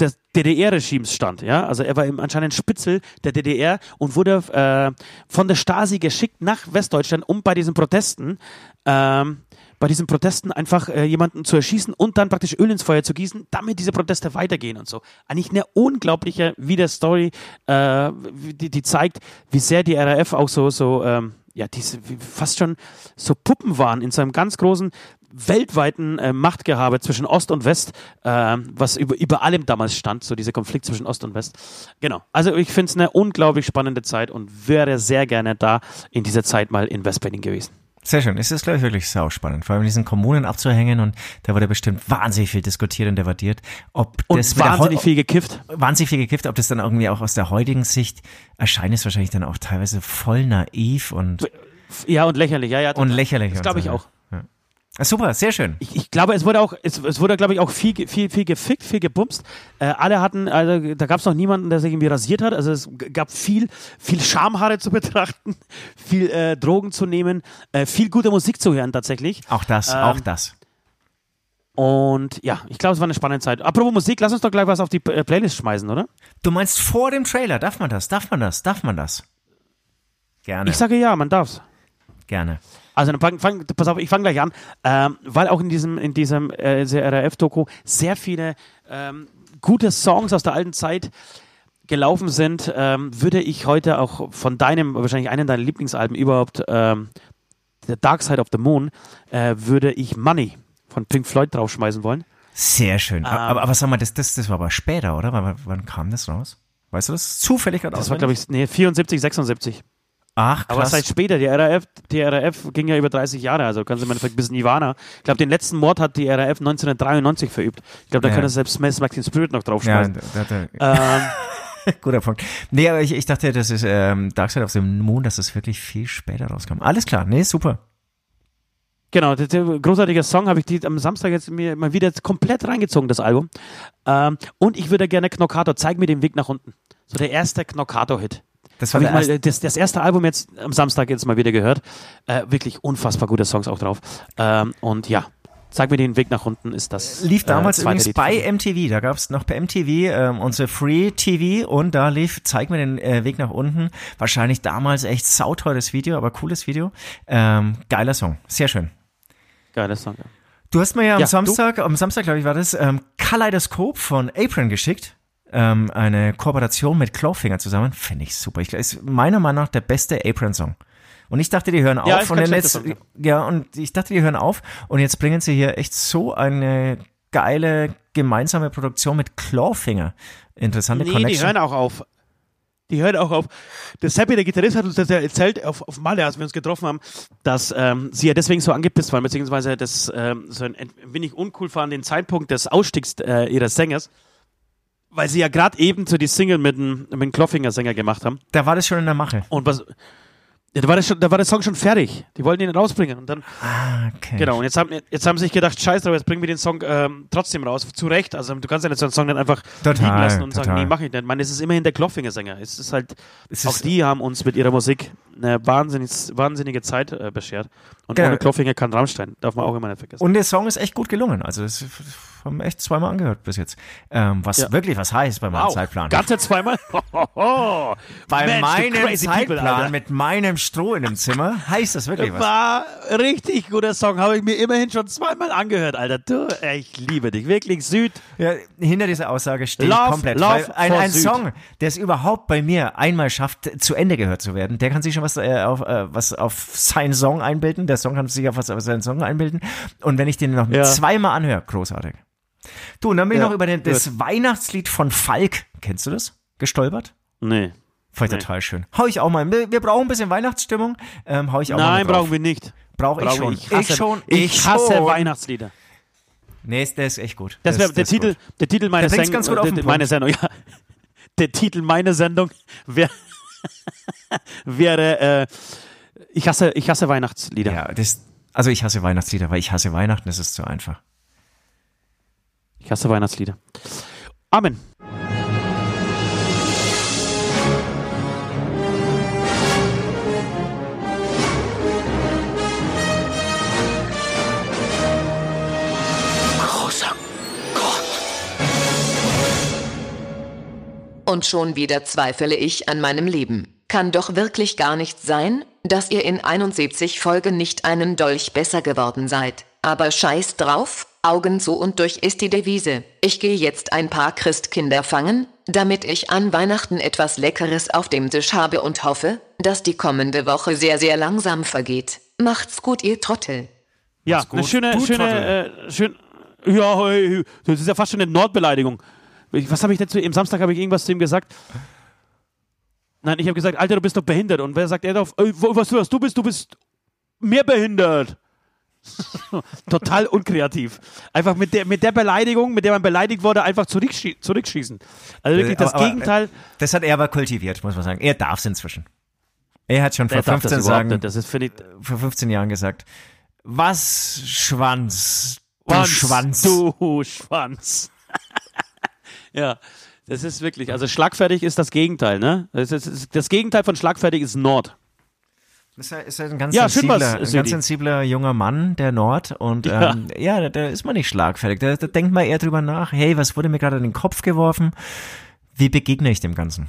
des DDR-Regimes stand. Ja? Also er war im anscheinend Spitzel der DDR und wurde äh, von der Stasi geschickt nach Westdeutschland, um bei diesen Protesten ähm, bei diesen Protesten einfach äh, jemanden zu erschießen und dann praktisch Öl ins Feuer zu gießen, damit diese Proteste weitergehen und so. Eigentlich eine unglaubliche Video-Story, äh, die, die zeigt, wie sehr die RAF auch so, so ähm, ja, diese fast schon so Puppen waren in so einem ganz großen weltweiten äh, Machtgehabe zwischen Ost und West, äh, was über, über allem damals stand, so dieser Konflikt zwischen Ost und West. Genau. Also ich finde es eine unglaublich spannende Zeit und wäre sehr gerne da in dieser Zeit mal in Westberlin gewesen. Sehr schön. Es ist, glaube ich, wirklich sau spannend. Vor allem in diesen Kommunen abzuhängen und da wurde bestimmt wahnsinnig viel diskutiert und debattiert, ob Und das wahnsinnig viel gekifft. wahnsinnig viel gekifft, ob das dann irgendwie auch aus der heutigen Sicht erscheint, ist wahrscheinlich dann auch teilweise voll naiv und, Ja, und lächerlich, ja, ja. und lächerlich. Das glaube ich auch. Super, sehr schön. Ich, ich glaube, es wurde auch, es, es wurde, glaube ich, auch viel, viel, viel gefickt, viel gebumst. Äh, alle hatten, also da gab es noch niemanden, der sich irgendwie rasiert hat. Also es gab viel, viel Schamhaare zu betrachten, viel äh, Drogen zu nehmen, äh, viel gute Musik zu hören tatsächlich. Auch das, Ähm, auch das. Und ja, ich glaube, es war eine spannende Zeit. Apropos Musik, lass uns doch gleich was auf die äh, Playlist schmeißen, oder? Du meinst vor dem Trailer, darf man das? Darf man das? Darf man das? Gerne, Ich sage ja, man darf's. gerne. Also dann fang, fang, pass auf, ich fange gleich an, ähm, weil auch in diesem, in diesem äh, RAF-Doku sehr viele ähm, gute Songs aus der alten Zeit gelaufen sind, ähm, würde ich heute auch von deinem, wahrscheinlich einen deiner Lieblingsalben überhaupt, ähm, The Dark Side of the Moon, äh, würde ich Money von Pink Floyd draufschmeißen wollen. Sehr schön. Ähm. aber, aber sag mal, das, das, das war aber später, oder? Wann, wann kam das raus? Weißt du das? Zufällig gerade Das war, glaube ich, nee, 74, 76. Ach, Aber krass. seit später, die RAF, die RAF ging ja über 30 Jahre, also kannst du mal vielleicht bis Nirvana. Ich glaube, den letzten Mord hat die RAF 1993 verübt. Ich glaube, da Ja. könnte selbst Smash Max Spirit noch ja, draufschmeißen. da, da, da, ähm, guter Punkt. Nee, aber ich, ich dachte, das ist ähm, Dark Side of the Moon, dass das wirklich viel später rauskam. Alles klar, nee, super. genau, der, der großartige Song habe ich die am Samstag jetzt mir mal wieder komplett reingezogen, das Album. Ähm, und ich würde gerne Knockato, zeig mir den Weg nach unten. So der erste Knockato-Hit. Das war ich mal, äh, das, das erste Album jetzt am Samstag jetzt mal wieder gehört. Äh, wirklich unfassbar gute Songs auch drauf. Ähm, und ja, zeig mir den Weg nach unten ist das. lief damals äh, übrigens bei MTV. Da gab es noch bei MTV ähm, unsere Free TV und da lief Zeig mir den äh, Weg nach unten. Wahrscheinlich damals echt sauteures Video, aber cooles Video. Ähm, geiler Song, sehr schön. Geiler Song. Ja. Du hast mir ja am Ja, Samstag, am Samstag glaube ich war das, ähm, Kaleidoskop von Apron geschickt. Ähm, eine Kooperation mit Clawfinger zusammen. Finde ich super. Ich, ist meiner Meinung nach der beste Apron-Song. Und ich dachte, die hören Ja, auf. ist Und dann jetzt, Song, ja, und ich dachte, die hören auf. Und jetzt bringen sie hier echt so eine geile gemeinsame Produktion mit Clawfinger. Interessante Nee, die Connection. hören auch auf. Die hören auch auf. Der Seppi, der Gitarrist, hat uns das ja erzählt auf, auf Malle, als wir uns getroffen haben, dass ähm, sie ja deswegen so angepisst waren, beziehungsweise das ähm, so ein, ein wenig uncool fanden, den Zeitpunkt des Ausstiegs äh, ihres Sängers, weil sie ja gerade eben so die Single mit dem, mit dem Kloffinger-Sänger gemacht haben. da war das schon in der Mache. Und was. Ja, da, war das schon, da war der Song schon fertig. Die wollten ihn rausbringen. Und dann, Ah, okay. genau, und jetzt haben, jetzt haben sie sich gedacht, scheiße, aber jetzt bringen wir den Song ähm, trotzdem raus. Zu Recht. Also du kannst ja nicht so einen Song dann einfach Total, liegen lassen und sagen, total. nee, mach ich nicht. Man, es ist immerhin der Kloffinger-Sänger. Es ist halt, Es auch ist- die haben uns mit ihrer Musik eine wahnsinnig, wahnsinnige Zeit äh, beschert. Und Genau. ohne Kloffinger kann Rammstein. Darf man auch immer nicht vergessen. Und der Song ist echt gut gelungen. Also das haben wir echt zweimal angehört bis jetzt. Ähm, was Ja. wirklich was heißt bei meinem Zeitplan. Ganze zweimal? Bei Mensch, meinem people, Zeitplan Alter. mit meinem Stroh in dem Zimmer heißt das wirklich was. War richtig guter Song, habe ich mir immerhin schon zweimal angehört, Alter. Du, ich liebe dich, wirklich Süd. Ja, hinter dieser Aussage stehe ich Love, komplett. love ein ein. Song, der es überhaupt bei mir einmal schafft, zu Ende gehört zu werden, der kann sich schon was, äh, auf, äh, was auf seinen Song einbilden. Der Song kann sich auf was auf seinen Song einbilden. Und wenn ich den noch Ja. zweimal anhöre, großartig. Du, und dann bin ich Ja, noch über den, das Weihnachtslied von Falk. Kennst du das? Gestolpert? Nee. Fand ich Nee. total schön. Hau ich auch mal. Wir, wir brauchen ein bisschen Weihnachtsstimmung. Ähm, hau ich auch mal. Nein, mit drauf. brauchen wir nicht. Brauche ich schon. Ich, hasse, ich schon. Ich, hasse schon. Weihnachtslieder. Nee, ist- der ist echt gut. Das wäre der ist Titel, gut. der Titel meiner Sendung. ganz gut auf den meine Punkt. Sendung, ja. Der Titel meiner Sendung wäre wäre äh, ich hasse ich hasse Weihnachtslieder. Ja, das, also ich hasse Weihnachtslieder, weil ich hasse Weihnachten, das ist zu einfach. Ich hasse Weihnachtslieder. Amen. Großer Gott. Und schon wieder zweifle ich an meinem Leben. Kann doch wirklich gar nicht sein, dass ihr in 71 Folgen nicht einen Dolch besser geworden seid. Aber scheiß drauf, Augen zu und durch ist die Devise. Ich gehe jetzt ein paar Christkinder fangen, damit ich an Weihnachten etwas Leckeres auf dem Tisch habe und hoffe, dass die kommende Woche sehr, sehr langsam vergeht. Macht's gut, ihr Trottel. Ja, eine schöne, Du schöne, äh, schön. Ja, das ist ja fast schon eine Nordbeleidigung. Was habe ich dazu? Am Samstag habe ich irgendwas zu ihm gesagt. Nein, ich habe gesagt, Alter, du bist doch behindert. Und wer sagt er darauf? Ey, wo- was, was du bist? Du bist mehr behindert. Total unkreativ. Einfach mit der, mit der Beleidigung, mit der man beleidigt wurde, einfach zurückschie zurückschießen. Also wirklich das Aber- aber, Gegenteil. äh, Das hat er aber kultiviert, muss man sagen. Er darf es inzwischen. Er hat schon vor Wer darf 15, das überhaupt sagen, ist, ich, vor 15 Jahren gesagt, was Schwanz, du Schwanz, Schwanz. Du Schwanz. ja, das ist wirklich, also schlagfertig ist das Gegenteil, ne? Das, ist, das Gegenteil von schlagfertig ist Nord. Ist er, ist er ein ganz, Ja, sensibler, ein ganz sensibler junger Mann, der Nord. Und Ja. ähm, ja, da, da ist man nicht schlagfertig. Da, da denkt man eher drüber nach, hey, was wurde mir gerade in den Kopf geworfen? Wie begegne ich dem Ganzen?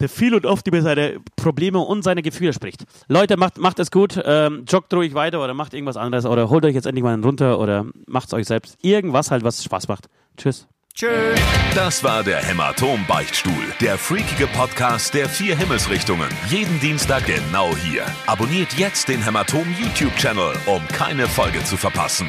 Der viel und oft über seine Probleme und seine Gefühle spricht. Leute, macht, macht es gut, ähm, joggt ruhig weiter oder macht irgendwas anderes oder holt euch jetzt endlich mal einen runter oder macht's euch selbst. Irgendwas halt, was Spaß macht. Tschüss. Tschüss. Das war der Hämatom-Beichtstuhl, der freakige Podcast der vier Himmelsrichtungen. Jeden Dienstag genau hier. Abonniert jetzt den Hämatom-YouTube-Channel, um keine Folge zu verpassen.